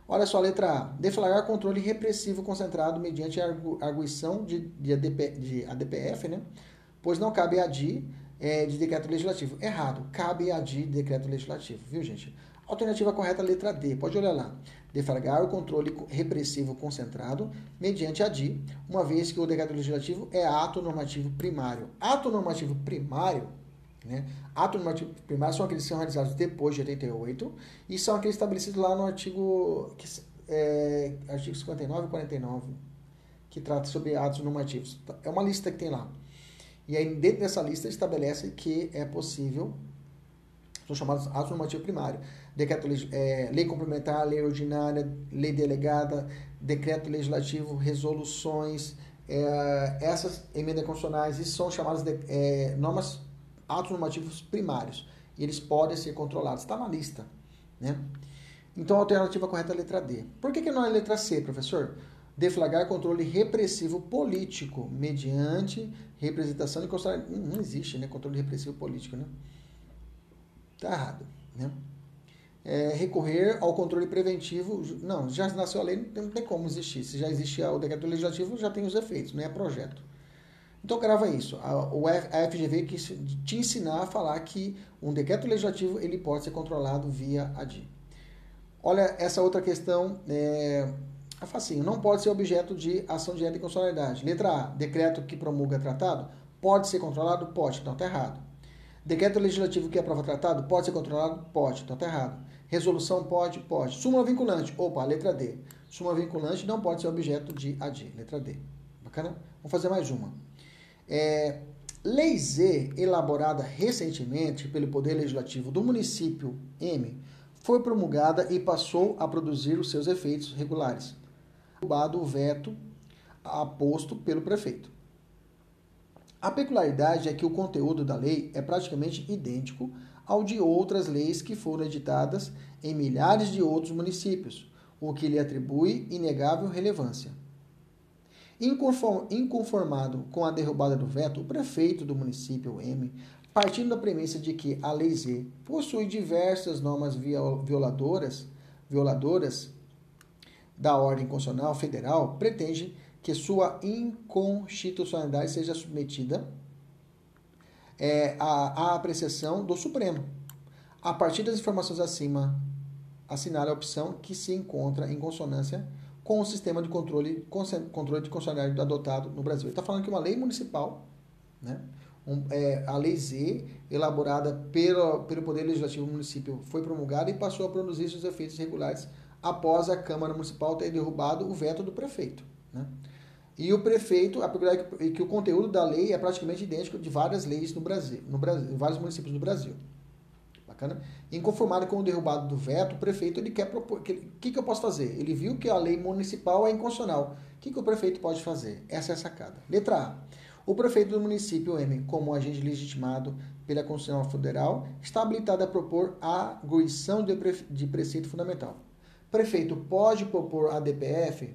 Olha só, letra A. Deflagrar controle repressivo concentrado mediante a arguição de, de, ADP, de ADPF, né? Pois não cabe ADI é, de decreto legislativo. Errado. Cabe ADI de decreto legislativo, viu, gente? Alternativa correta, letra D. Pode olhar lá. Deflagrar o controle repressivo concentrado mediante ADI, uma vez que o decreto legislativo é ato normativo primário. Ato normativo primário né? Atos normativos primários são aqueles que são realizados depois de 88 e são aqueles estabelecidos lá no artigo, é, artigo 59 e 49, que trata sobre atos normativos. É uma lista que tem lá. E aí, dentro dessa lista, estabelece que é possível, são chamados atos normativos primários. Decreto, é, lei complementar, lei ordinária, lei delegada, decreto legislativo, resoluções, é, essas emendas constitucionais, isso são chamadas de é, normas atos normativos primários. E eles podem ser controlados. Está na lista. Né? Então, a alternativa correta é a letra D. Por que, que não é a letra C, professor? Deflagrar controle repressivo político mediante representação de constitucionalidade. Não, existe né? controle repressivo político. Né? Tá errado. Né? É, recorrer ao controle preventivo. Não, já nasceu a lei, não tem, não tem como existir. Se já existia o decreto legislativo, já tem os efeitos, não é projeto. Então grava isso. A, a FGV quis te ensinar a falar que um decreto legislativo ele pode ser controlado via ADI. Olha essa outra questão, é, é facinho. Não pode ser objeto de ação direta de constitucionalidade. Letra A, decreto que promulga tratado, pode ser controlado? Pode, então está errado. Decreto legislativo que aprova tratado, pode ser controlado? Pode, então está errado. Resolução pode? Pode. Súmula vinculante, opa, letra D. Súmula vinculante não pode ser objeto de ADI, letra D. Bacana? Vamos fazer mais uma. É, Lei Z, elaborada recentemente pelo Poder Legislativo do município M, foi promulgada e passou a produzir os seus efeitos regulares. Derrubado o veto aposto pelo prefeito. A peculiaridade é que o conteúdo da lei é praticamente idêntico ao de outras leis que foram editadas em milhares de outros municípios, o que lhe atribui inegável relevância. Inconformado com a derrubada do veto, o prefeito do município M, partindo da premissa de que a Lei Z possui diversas normas violadoras, violadoras da ordem constitucional federal, pretende que sua inconstitucionalidade seja submetida é, à, à apreciação do Supremo. A partir das informações acima, assinale a opção que se encontra em consonância com o sistema de controle, controle de constitucionalidade adotado no Brasil. Ele está falando que uma lei municipal, né, um, é, a Lei Z, elaborada pelo, pelo Poder Legislativo do município, foi promulgada e passou a produzir seus efeitos regulares após a Câmara Municipal ter derrubado o veto do prefeito. Né? E o prefeito, a é que o conteúdo da lei é praticamente idêntico de várias leis no Brasil, no Brasil, em vários municípios do Brasil. Bacana? Inconformado com o derrubado do veto, o prefeito ele quer propor. O que, que, que eu posso fazer? Ele viu que a lei municipal é inconstitucional. O que, que o prefeito pode fazer? Essa é a sacada. Letra A. O prefeito do município M, como agente legitimado pela Constituição Federal, está habilitado a propor a arguição de, pre, de preceito fundamental. Prefeito pode propor a DPF?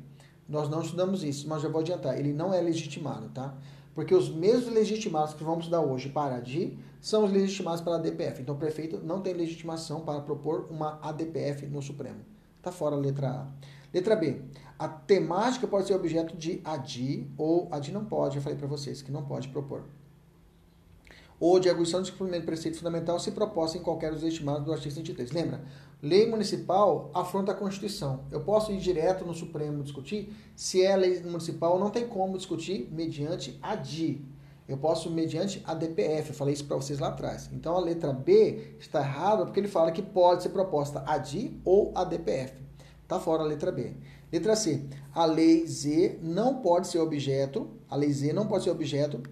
Nós não estudamos isso, mas já vou adiantar. Ele não é legitimado, tá? Porque os mesmos legitimados que vamos dar hoje para a ADI são os legitimados para a ADPF. Então o prefeito não tem legitimação para propor uma ADPF no Supremo. Está fora a letra A. Letra B. A temática pode ser objeto de ADI ou ADI não pode, eu falei para vocês que não pode propor. Ou de arguição de cumprimento de preceito fundamental se proposta em qualquer dos estimados do artigo 103. Lembra? Lei municipal afronta a Constituição. Eu posso ir direto no Supremo discutir? Se é lei municipal, não tem como discutir mediante ADI. Eu posso mediante a DPF. Eu falei isso para vocês lá atrás. Então a letra B está errada porque ele fala que pode ser proposta ADI ou a DPF. Está fora a letra B. Letra C. A lei Z não pode ser objeto, a lei Z não pode ser objeto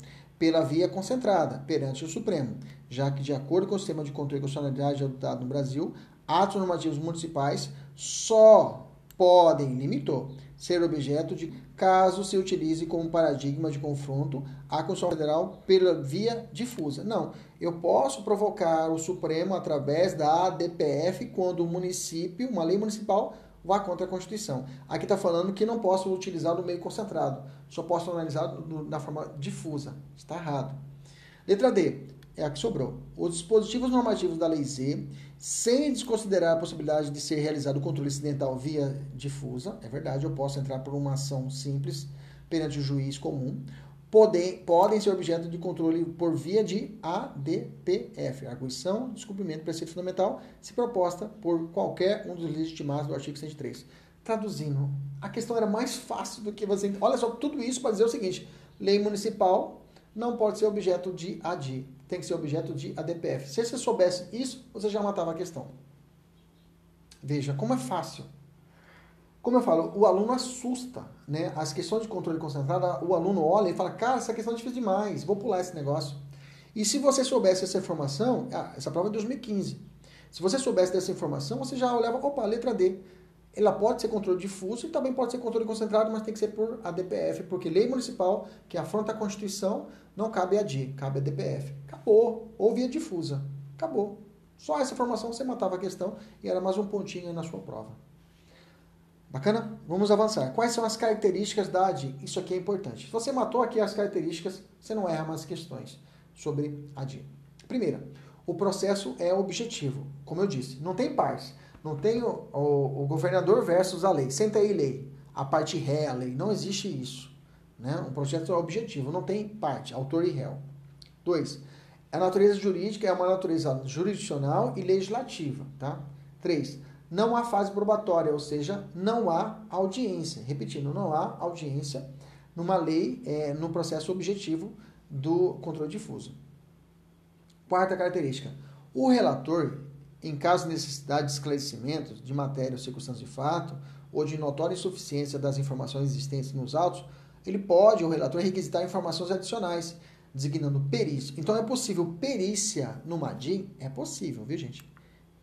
pela via concentrada perante o Supremo, já que, de acordo com o sistema de controle de constitucionalidade adotado no Brasil, atos normativos municipais só podem, limitou, ser objeto de caso se utilize como paradigma de confronto à Constituição Federal pela via difusa. Não, eu posso provocar o Supremo através da ADPF quando o município, uma lei municipal, vá contra a Constituição. Aqui está falando que não posso utilizar no meio concentrado, só posso analisar na forma difusa. Está errado. Letra D, é a que sobrou. Os dispositivos normativos da Lei Z, sem desconsiderar a possibilidade de ser realizado o controle incidental via difusa, é verdade, eu posso entrar por uma ação simples perante o juiz comum, podem, podem ser objeto de controle por via de ADPF, arguição, descumprimento do preceito fundamental, se proposta por qualquer um dos legitimados do artigo 103. Traduzindo, a questão era mais fácil do que você. Olha só, tudo isso para dizer o seguinte: lei municipal não pode ser objeto de ADI, tem que ser objeto de ADPF. Se você soubesse isso, você já matava a questão. Veja como é fácil. Como eu falo, o aluno assusta, né? As questões de controle concentrado, o aluno olha e fala, cara, essa questão é difícil demais, vou pular esse negócio. E se você soubesse essa informação, ah, essa prova é de 2015. Se você soubesse dessa informação, você já olhava, opa, letra D. Ela pode ser controle difuso e também pode ser controle concentrado, mas tem que ser por ADPF, porque lei municipal que afronta a Constituição não cabe a D, cabe a DPF. Acabou. Ou via difusa. Acabou. Só essa informação você matava a questão e era mais um pontinho aí na sua prova. Bacana? Vamos avançar. Quais são as características da ADI? Isso aqui é importante. Se você matou aqui as características, você não erra mais questões sobre a ADI. Primeira, o processo é objetivo. Como eu disse, não tem partes. Não tem o, o, o governador versus a lei. Senta aí, lei. A parte ré, a lei. Não existe isso. Né? Um processo é objetivo. Não tem parte, autor e réu. Dois, a natureza jurídica é uma natureza jurisdicional e legislativa. Tá? Três, não há fase probatória, ou seja, não há audiência. Repetindo, não há audiência numa lei, é, no processo objetivo do controle difuso. Quarta característica: o relator, em caso de necessidade de esclarecimento de matéria ou circunstância de fato, ou de notória insuficiência das informações existentes nos autos, ele pode, o relator, requisitar informações adicionais, designando perícia. Então é possível perícia no MADI? É possível, viu, gente?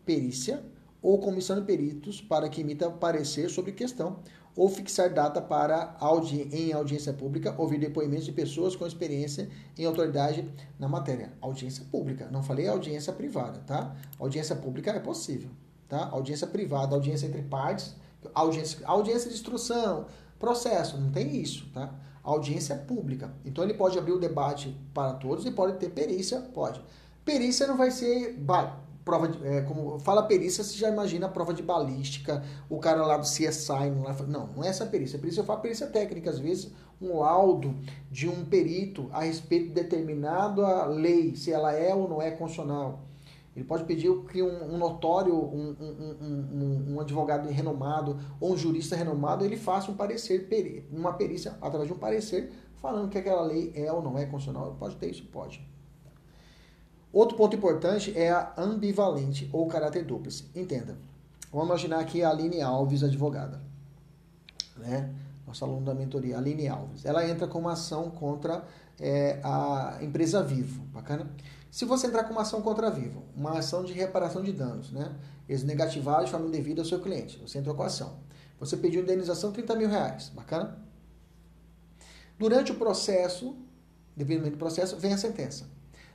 Perícia ou comissão de peritos para que emita parecer sobre questão, ou fixar data para audi em audiência pública ouvir depoimentos de pessoas com experiência em autoridade na matéria. Audiência pública, não falei audiência privada, tá? Audiência pública é possível, tá? Audiência privada, audiência entre partes, audiência, audiência de instrução, processo, não tem isso, tá? Audiência pública. Então ele pode abrir o debate para todos e pode ter perícia, pode. Perícia não vai ser prova de, é, como fala perícia, você já imagina a prova de balística, o cara lá do CSI, não, não é essa perícia. A perícia eu falo perícia técnica, às vezes um laudo de um perito a respeito de determinada lei, se ela é ou não é constitucional. Ele pode pedir que um, um notório, um, um, um, advogado renomado ou um jurista renomado, ele faça um parecer, uma perícia, através de um parecer, falando que aquela lei é ou não é constitucional. Pode ter isso? Pode. Outro ponto importante é a ambivalente ou caráter duplo. Entenda. Vamos imaginar aqui a Aline Alves, advogada. Né? Nossa aluna da mentoria, Aline Alves. Ela entra com uma ação contra é, a empresa Vivo. Bacana? Se você entrar com uma ação contra a Vivo, uma ação de reparação de danos, né? Eles negativaram de forma indevida ao seu cliente. Você entrou com a ação. Você pediu indenização 30 mil reais. Bacana? Durante o processo, devido do processo, vem a sentença.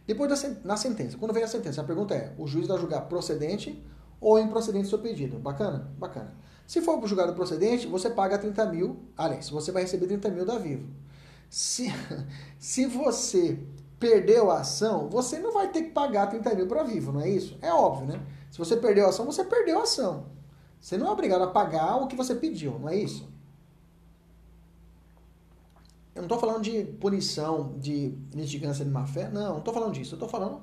Depois da na sentença, quando vem a sentença, a pergunta é: o juiz vai julgar procedente ou improcedente o seu pedido? Bacana? Bacana. Se for julgado procedente, você paga 30 mil, aliás, você vai receber 30 mil da Vivo. Se, [laughs] se você perdeu a ação, você não vai ter que pagar 30 mil para vivo, não é isso? É óbvio, né? Se você perdeu a ação, você perdeu a ação. Você não é obrigado a pagar o que você pediu, não é isso? Eu não estou falando de punição, de litigância de má fé, não, não estou falando disso. Eu estou falando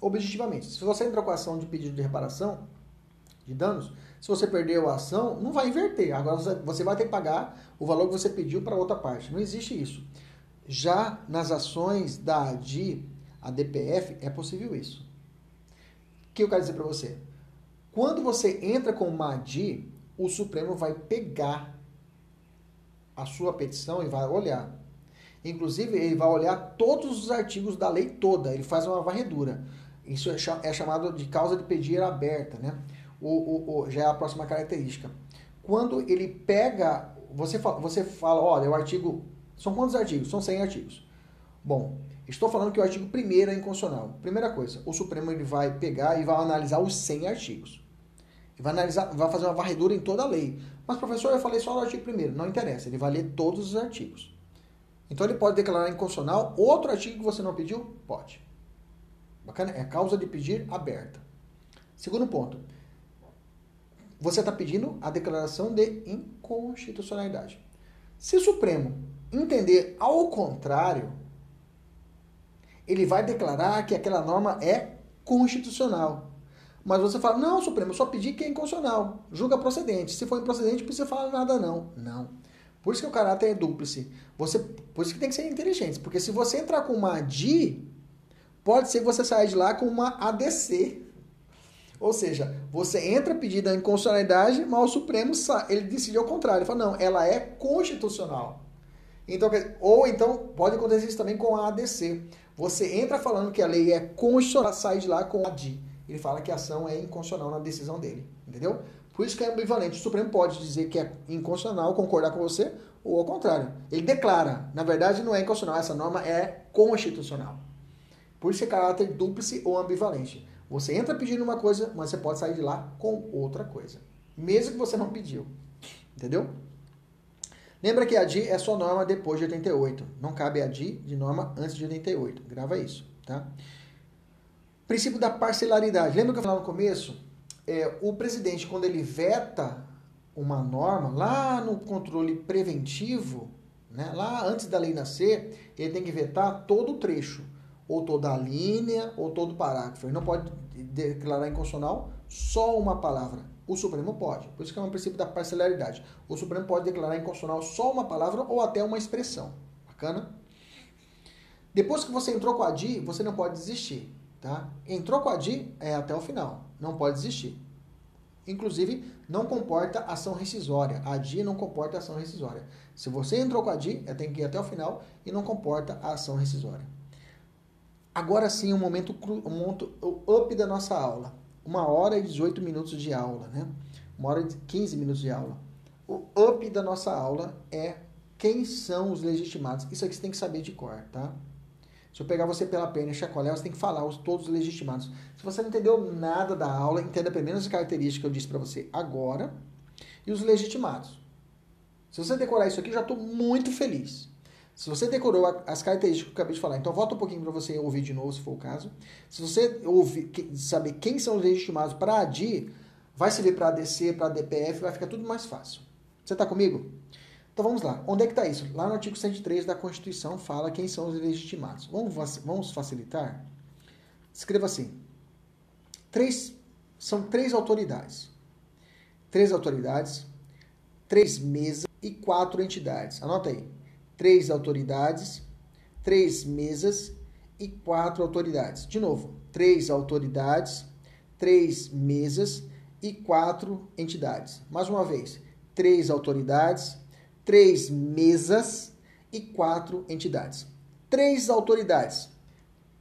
objetivamente. Se você entrou com a ação de pedido de reparação de danos, se você perdeu a ação, não vai inverter. Agora você vai ter que pagar o valor que você pediu para outra parte. Não existe isso. Já nas ações da ADI, a DPF, é possível isso. O que eu quero dizer para você? Quando você entra com uma ADI, o Supremo vai pegar a sua petição e vai olhar. Inclusive, ele vai olhar todos os artigos da lei toda, ele faz uma varredura. Isso é, é chamado de causa de pedir aberta, né? O, o, o, já é a próxima característica. Quando ele pega, você fala, você fala, olha, o artigo. São quantos artigos? São 100 artigos. Bom, estou falando que o artigo 1 é inconstitucional. Primeira coisa, o Supremo ele vai pegar e vai analisar os 100 artigos. Ele vai analisar, vai fazer uma varredura em toda a lei. Mas, professor, eu falei só do artigo 1 Não interessa, ele vai ler todos os artigos. Então, ele pode declarar inconstitucional outro artigo que você não pediu? Pode. Bacana? É causa de pedir aberta. Segundo ponto. Você está pedindo a declaração de inconstitucionalidade. Se o Supremo entender ao contrário, ele vai declarar que aquela norma é constitucional. Mas você fala, não, Supremo, eu só pedi que é inconstitucional. Julga procedente. Se for improcedente, não precisa falar nada, não. Não. Por isso que o caráter é dúplice. Você, por isso que tem que ser inteligente. Porque se você entrar com uma ADI, pode ser que você saia de lá com uma ADC. Ou seja, você entra pedindo a inconstitucionalidade, mas o Supremo ele decide ao contrário. Ele fala, não, ela é constitucional. Então, ou então pode acontecer isso também com a ADC. Você entra falando que a lei é constitucional, sai de lá com a ADI ele fala que a ação é inconstitucional na decisão dele, entendeu? Por isso que é ambivalente. O Supremo pode dizer que é inconstitucional, concordar com você, ou ao contrário. Ele declara, na verdade não é inconstitucional, essa norma é constitucional. Por isso é caráter dúplice ou ambivalente. Você entra pedindo uma coisa, mas você pode sair de lá com outra coisa. Mesmo que você não pediu. Entendeu? Lembra que a DI é só norma depois de 88. Não cabe a DI de norma antes de 88. Grava isso, tá? Princípio da parcelaridade. Lembra que eu falei no começo? É, o presidente, quando ele veta uma norma, lá no controle preventivo, né, lá antes da lei nascer, ele tem que vetar todo o trecho, ou toda a linha, ou todo o parágrafo. Ele não pode declarar inconstitucional só uma palavra. O Supremo pode. Por isso que é um princípio da parcelaridade. O Supremo pode declarar inconstitucional só uma palavra ou até uma expressão. Bacana? Depois que você entrou com a DI, você não pode desistir. Tá? Entrou com a DI, é até o final. Não pode desistir. Inclusive, não comporta ação rescisória. A DI não comporta ação rescisória. Se você entrou com a DI, é, tem que ir até o final e não comporta a ação rescisória. Agora sim, o momento, um momento up da nossa aula. Uma hora e 18 minutos de aula, né? Uma hora e 15 minutos de aula. O up da nossa aula é quem são os legitimados. Isso aqui você tem que saber de cor, tá? Se eu pegar você pela perna e chacoalhar, você tem que falar os, todos os legitimados. Se você não entendeu nada da aula, entenda primeiro as características que eu disse para você agora e os legitimados. Se você decorar isso aqui, já estou muito feliz. Se você decorou as características que eu acabei de falar, então volta um pouquinho para você ouvir de novo, se for o caso. Se você ouvir, saber quem são os legitimados para ADI, vai servir para ADC, para DPF, vai ficar tudo mais fácil. Você está comigo? Então vamos lá. Onde é que está isso? Lá no artigo 103 da Constituição fala quem são os legitimados. Vamos, vamos facilitar? Escreva assim. Três, são três autoridades. Três autoridades, três mesas e quatro entidades. Anota aí. Três autoridades, três mesas e quatro autoridades. De novo, três autoridades, três mesas e quatro entidades. Mais uma vez, três autoridades, três mesas e quatro entidades. Três autoridades.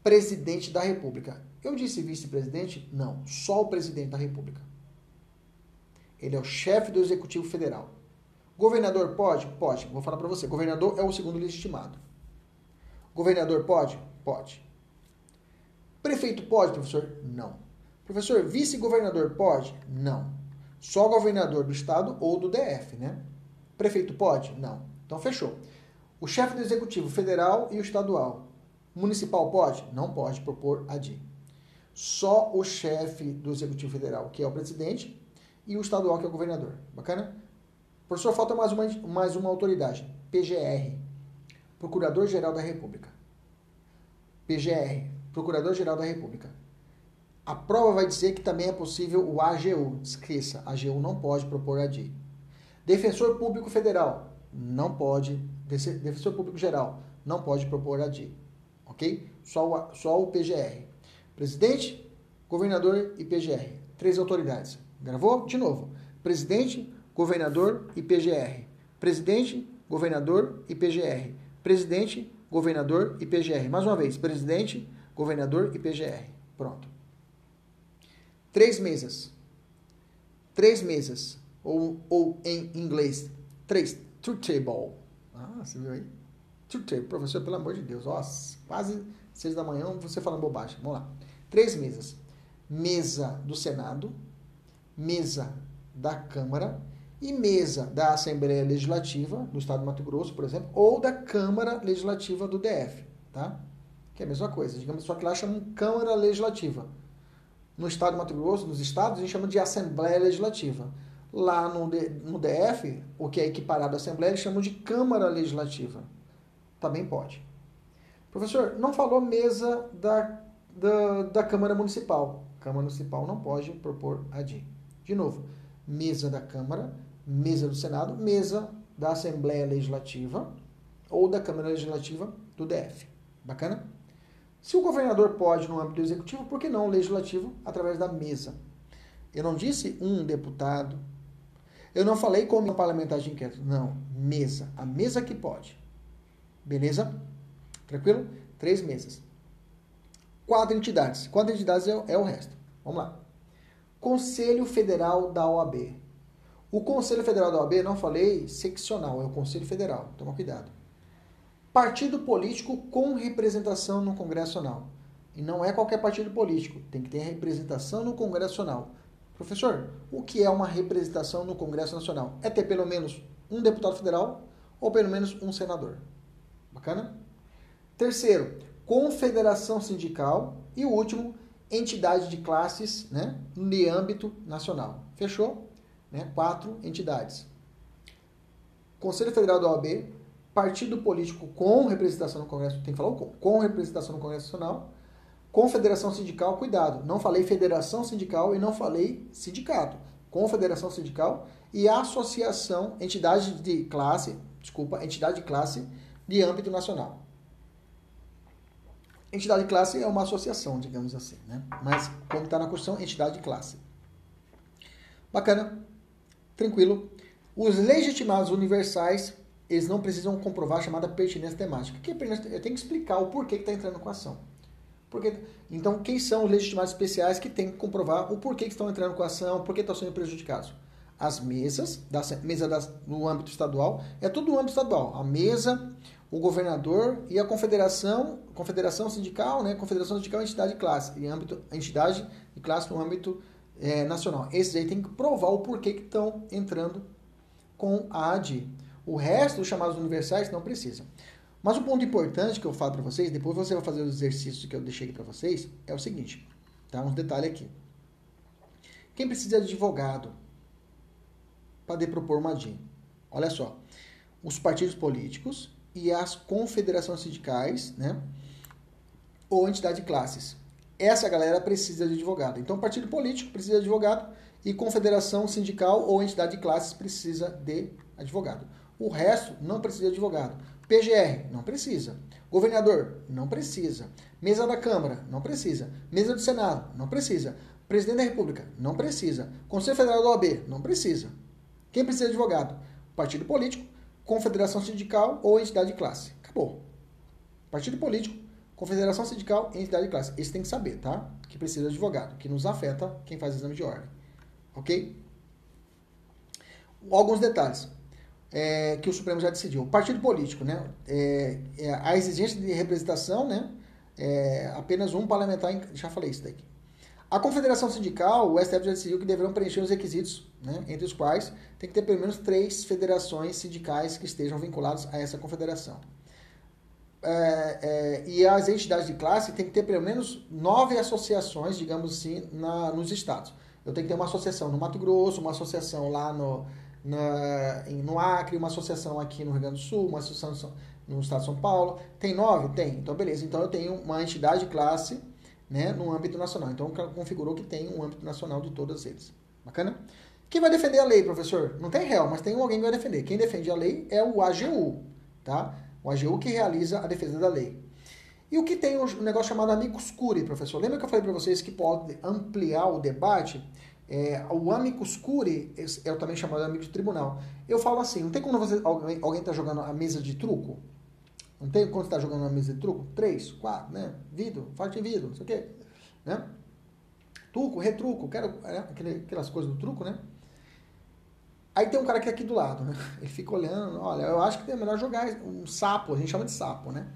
Presidente da República. Eu disse vice-presidente? Não, só o presidente da República. Ele é o chefe do Executivo Federal. Governador pode? Pode. Vou falar para você. Governador é o segundo legitimado. Governador pode? Pode. Prefeito pode, professor? Não. Professor, vice-governador pode? Não. Só governador do estado ou do DF, né? Prefeito pode? Não. Então fechou. O chefe do executivo federal e o estadual. Municipal pode? Não pode propor ADI. Só o chefe do executivo federal, que é o presidente, e o estadual, que é o governador. Bacana? Professor, falta mais uma, mais uma autoridade. PGR, Procurador-Geral da República. PGR, Procurador-Geral da República. A prova vai dizer que também é possível o AGU. Esqueça, AGU não pode propor ADI. Defensor Público Federal não pode. Defensor Público Geral não pode propor ADI. Ok? Só o, só o PGR. Presidente, governador e PGR. Três autoridades. Gravou? De novo. Presidente, governador e PGR. Presidente, governador e PGR. Presidente, governador e PGR. Mais uma vez. Presidente, governador e PGR. Pronto. Três mesas. Três mesas. Ou, ou em inglês, três. Two table. Ah, você viu aí? Two table. Professor, pelo amor de Deus. Ó, quase seis da manhã você falando bobagem. Vamos lá. Três mesas. Mesa do Senado, mesa da Câmara e mesa da Assembleia Legislativa do Estado do Mato Grosso, por exemplo, ou da Câmara Legislativa do DF, tá? Que é a mesma coisa. Digamos, só que lá chamam Câmara Legislativa. No estado do Mato Grosso, nos estados, a gente chama de Assembleia Legislativa. Lá no, no DF, o que é equiparado à Assembleia, eles chamam de Câmara Legislativa. Também pode. Professor, não falou mesa da, da, da Câmara Municipal. Câmara Municipal não pode propor ADI. De novo, mesa da Câmara, mesa do Senado, mesa da Assembleia Legislativa ou da Câmara Legislativa do DF. Bacana? Se o governador pode no âmbito do executivo, por que não o legislativo através da mesa? Eu não disse um deputado. Eu não falei como parlamentar de inquérito. Não, mesa. A mesa que pode. Beleza? Tranquilo? Três mesas. Quatro entidades. Quatro entidades é, é o resto. Vamos lá. Conselho Federal da OAB. O Conselho Federal da OAB, não falei seccional, é o Conselho Federal. Toma cuidado partido político com representação no Congresso Nacional. E não é qualquer partido político, tem que ter representação no Congresso Nacional. Professor, o que é uma representação no Congresso Nacional? É ter pelo menos um deputado federal ou pelo menos um senador. Bacana? Terceiro, confederação sindical. E o último, entidade de classes né, de âmbito nacional. Fechou? Né? Quatro entidades. Conselho Federal da OAB, partido político com representação no Congresso, tem que falar com, com representação no Congresso Nacional, confederação sindical, cuidado, não falei federação sindical e não falei sindicato, confederação sindical e associação, entidade de classe, desculpa, entidade de classe de âmbito nacional. Entidade de classe é uma associação, digamos assim, né? Mas como está na Constituição, entidade de classe. Bacana, tranquilo. Os legitimados universais eles não precisam comprovar a chamada pertinência temática. Que é pertinência? Eu tenho que explicar o porquê que está entrando com a ação. Porque, então, quem são os legitimados especiais que têm que comprovar o porquê que estão entrando com a ação, por que estão sendo prejudicados? As mesas, da mesa das, no âmbito estadual, é tudo no âmbito estadual. A mesa, o governador e a confederação, confederação sindical, né? Confederação sindical é entidade de classe, e âmbito, entidade de classe no âmbito é, nacional. Esses aí tem que provar o porquê que estão entrando com a ADI. O resto dos chamados universais não precisa. Mas o ponto importante que eu falo para vocês, depois você vai fazer os exercícios que eu deixei aqui para vocês, é o seguinte, tá? Um detalhe aqui. Quem precisa de advogado para propor uma DIN? Olha só, os partidos políticos e as confederações sindicais, né? Ou entidade de classes. Essa galera precisa de advogado. Então, partido político precisa de advogado e confederação sindical ou entidade de classes precisa de advogado. O resto não precisa de advogado. PGR, não precisa. Governador, não precisa. Mesa da Câmara, não precisa. Mesa do Senado, não precisa. Presidente da República, não precisa. Conselho Federal da OAB, não precisa. Quem precisa de advogado? Partido político, confederação sindical ou entidade de classe. Acabou. Partido político, confederação sindical entidade de classe. Esse tem que saber, tá? Que precisa de advogado, que nos afeta quem faz exame de ordem. Ok? Alguns detalhes é, que o Supremo já decidiu. O partido político, né? É, é, a exigência de representação, né? É, apenas um parlamentar, já falei isso daqui. A confederação sindical, o STF já decidiu que deverão preencher os requisitos, né, entre os quais tem que ter pelo menos três federações sindicais que estejam vinculadas a essa confederação. É, é, e as entidades de classe tem que ter pelo menos nove associações, digamos assim, na, nos estados. Eu tenho que ter uma associação no Mato Grosso, uma associação lá no, na, no Acre, uma associação aqui no Rio Grande do Sul, uma associação no estado de São Paulo. Tem nove? Tem. Então, beleza. Então, eu tenho uma entidade de classe né, no âmbito nacional. Então, configurou que tem um âmbito nacional de todos eles. Bacana? Quem vai defender a lei, professor? Não tem réu, mas tem alguém que vai defender. Quem defende a lei é o AGU, tá? O AGU que realiza a defesa da lei. E o que tem um negócio chamado amicus curiae, professor? Lembra que eu falei para vocês que pode ampliar o debate? É, o amicus curiae é também chamado amigo de tribunal. Eu falo assim, não tem como você, alguém, alguém tá jogando a mesa de truco? Não tem quando está jogando uma mesa de truco? Três, quatro, né? Vidro, forte vidro, não sei o quê. Né? Truco, retruco, quero, é, aquelas coisas do truco, né? Aí tem um cara que é aqui do lado, né? [laughs] Ele fica olhando, olha, eu acho que é melhor jogar um sapo, a gente chama de sapo, né?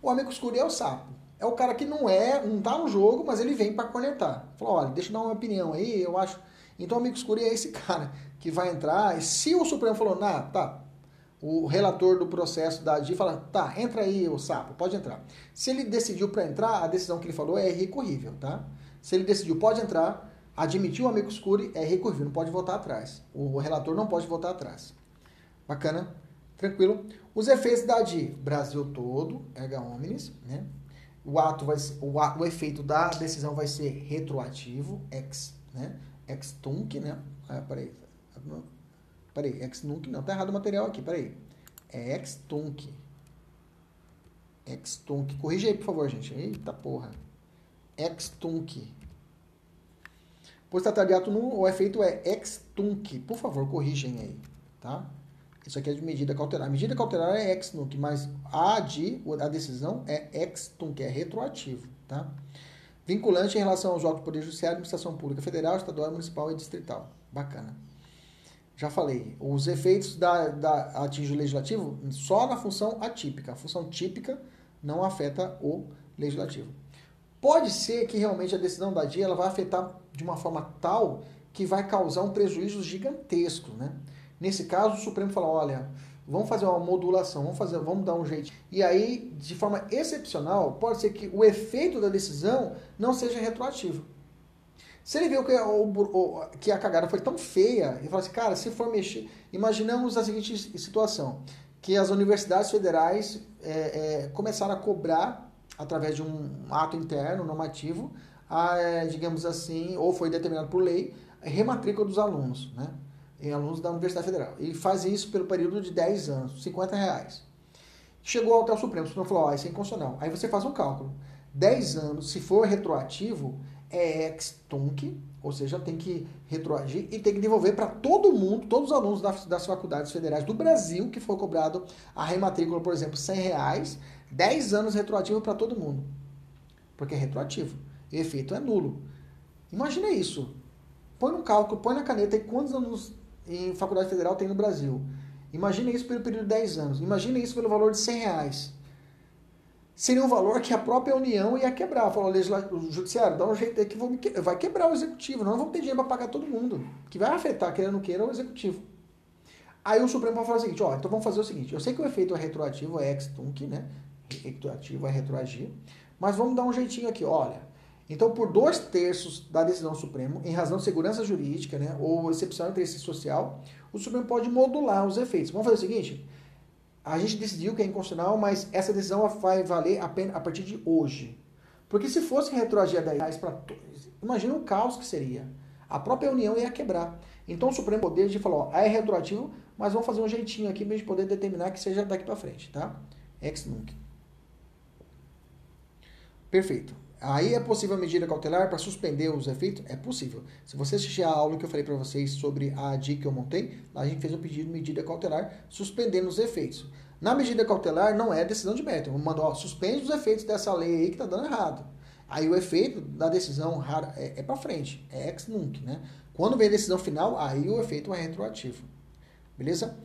O amigo escuro é o sapo. É o cara que não é, não tá no jogo, mas ele vem para conectar. Fala, olha, deixa eu dar uma opinião aí, eu acho. Então amigo escuro é esse [laughs] cara que vai entrar, e se o Supremo falou, nah, tá, o relator do processo da ADI fala, tá, entra aí, o sapo, pode entrar. Se ele decidiu para entrar, a decisão que ele falou é recorrível, tá? Se ele decidiu pode entrar, admitiu o amigo escuro, é recorrível, não pode voltar atrás. O relator não pode voltar atrás. Bacana? Tranquilo? Os efeitos da ADI, Brasil todo, erga omnes, né? O ato vai ser, o, ato, o efeito da decisão vai ser retroativo, ex, né? Ex tunc, né? Ah, peraí. Peraí, ex nunc, não, tá errado o material aqui, peraí. É ex tunc. Ex tunc. Corrige aí, por favor, gente. Eita porra. Ex tunc. Pois tratado de ato nulo, o efeito é ex tunc. Por favor, corrigem aí, tá? Isso aqui é de medida cautelar. Medida cautelar é ex nunc, mas a de a decisão é ex tunc, é retroativo, tá? Vinculante em relação aos órgãos do Poder Judiciário, Administração Pública Federal, Estadual, Municipal e Distrital. Bacana. Já falei, os efeitos da, da atinge o legislativo só na função atípica. A função típica não afeta o legislativo. Pode ser que realmente a decisão da DIA ela vai afetar de uma forma tal que vai causar um prejuízo gigantesco, né? Nesse caso, o Supremo fala, olha, vamos fazer uma modulação, vamos fazer, vamos dar um jeito. E aí, de forma excepcional, pode ser que o efeito da decisão não seja retroativo. Se ele viu que, o, que a cagada foi tão feia, e fala assim, cara, se for mexer. Imaginamos a seguinte situação: que as universidades federais é, é, começaram a cobrar, através de um ato interno, normativo, a, é, digamos assim, ou foi determinado por lei, rematrícula dos alunos. Né? Em alunos da Universidade Federal. E faz isso pelo período de 10 anos, 50 reais. Chegou até o Supremo, o Supremo falou, ó, isso é inconstitucional. Aí você faz um cálculo. 10 anos, se for retroativo, é ex-tunc, ou seja, tem que retroagir e tem que devolver para todo mundo, todos os alunos das, das, faculdades federais do Brasil que foi cobrado a rematrícula, por exemplo, 100 reais, 10 anos retroativo para todo mundo. Porque é retroativo. E efeito é nulo. Imagina isso. Põe no cálculo, põe na caneta e quantos alunos em faculdade federal tem no Brasil. Imagina isso pelo período de 10 anos. Imagina isso pelo valor de 100 reais. Seria um valor que a própria União ia quebrar. Falou, o judiciário, dá um jeito aí que vai quebrar o executivo. Não vamos ter dinheiro para pagar todo mundo. Que vai afetar, querendo ou queira, o executivo. Aí o Supremo vai falar o seguinte, ó, então vamos fazer o seguinte. Eu sei que o efeito é retroativo, é ex-tunc, né? Retroativo é retroagir. Mas vamos dar um jeitinho aqui, olha. Então, por dois terços da decisão do Supremo, em razão de segurança jurídica né, ou excepcional interesse social, o Supremo pode modular os efeitos. Vamos fazer o seguinte: a gente decidiu que é inconstitucional, mas essa decisão vai valer apenas a partir de hoje. Porque se fosse retroagir a 10 reais para todos, imagina o caos que seria. A própria União ia quebrar. Então o Supremo Poder de falou, ó, é retroativo, mas vamos fazer um jeitinho aqui para a gente poder determinar que seja daqui para frente, tá? Ex nunc. Perfeito. Aí é possível a medida cautelar para suspender os efeitos? É possível. Se você assistir a aula que eu falei para vocês sobre a ADI que eu montei, lá a gente fez um pedido de medida cautelar suspendendo os efeitos. Na medida cautelar não é decisão de mérito. Manda, ó, suspende os efeitos dessa lei aí que está dando errado. Aí o efeito da decisão é, é para frente, é ex nunc, né? Quando vem a decisão final, aí o efeito é retroativo. Beleza?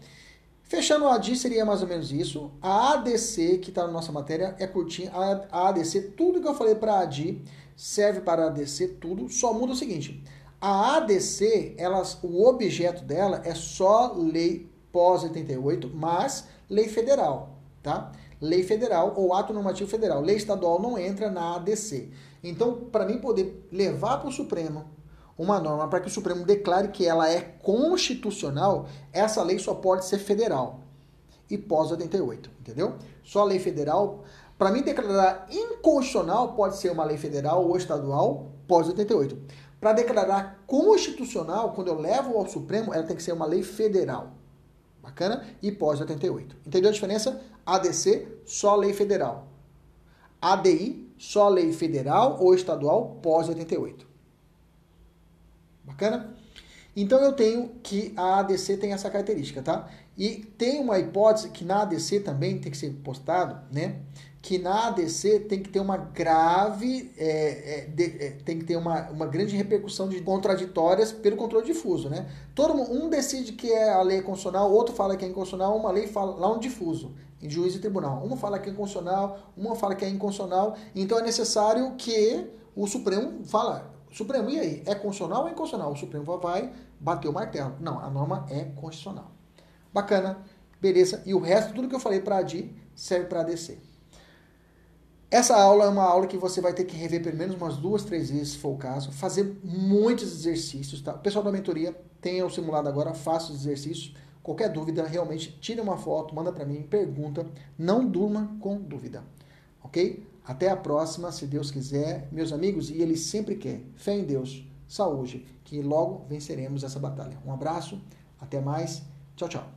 Fechando a ADI seria mais ou menos isso. A ADC, que está na nossa matéria, é curtinha. A ADC, tudo que eu falei para a ADI serve para ADC tudo, só muda o seguinte. A ADC, elas, o objeto dela é só lei pós 88, mas lei federal, tá? Lei federal ou ato normativo federal. Lei estadual não entra na ADC. Então, para mim poder levar para o Supremo uma norma para que o Supremo declare que ela é constitucional, essa lei só pode ser federal e pós 88, entendeu? Só lei federal. Para mim declarar inconstitucional pode ser uma lei federal ou estadual pós 88. Para declarar constitucional, quando eu levo ao Supremo, ela tem que ser uma lei federal. Bacana? E pós 88. Entendeu a diferença? ADC, só lei federal. ADI, só lei federal ou estadual pós 88. Bacana? Então eu tenho que a ADC tem essa característica, tá? E tem uma hipótese que na ADC também tem que ser postado, né? Que na ADC tem que ter uma grave, é, é, de, é, tem que ter uma, uma grande repercussão de contraditórias pelo controle difuso, né? Todo mundo, um decide que é a lei constitucional, outro fala que é inconstitucional, uma lei fala lá um difuso, em juiz e tribunal. Uma fala que é constitucional, uma fala que é inconstitucional. Então é necessário que o Supremo fala, Supremo, e aí? É constitucional ou é inconstitucional? O Supremo vai bater o martelo. Não, a norma é constitucional. Bacana, beleza. E o resto, tudo que eu falei para ADI, serve para ADC. Essa aula é uma aula que você vai ter que rever pelo menos umas duas, três vezes, se for o caso. Fazer muitos exercícios, tá? O pessoal da mentoria tem o simulado agora, faça os exercícios. Qualquer dúvida, realmente, tire uma foto, manda para mim, pergunta. Não durma com dúvida, ok? Até a próxima, se Deus quiser, meus amigos, e Ele sempre quer. Fé em Deus, saúde, que logo venceremos essa batalha. Um abraço, até mais, tchau, tchau.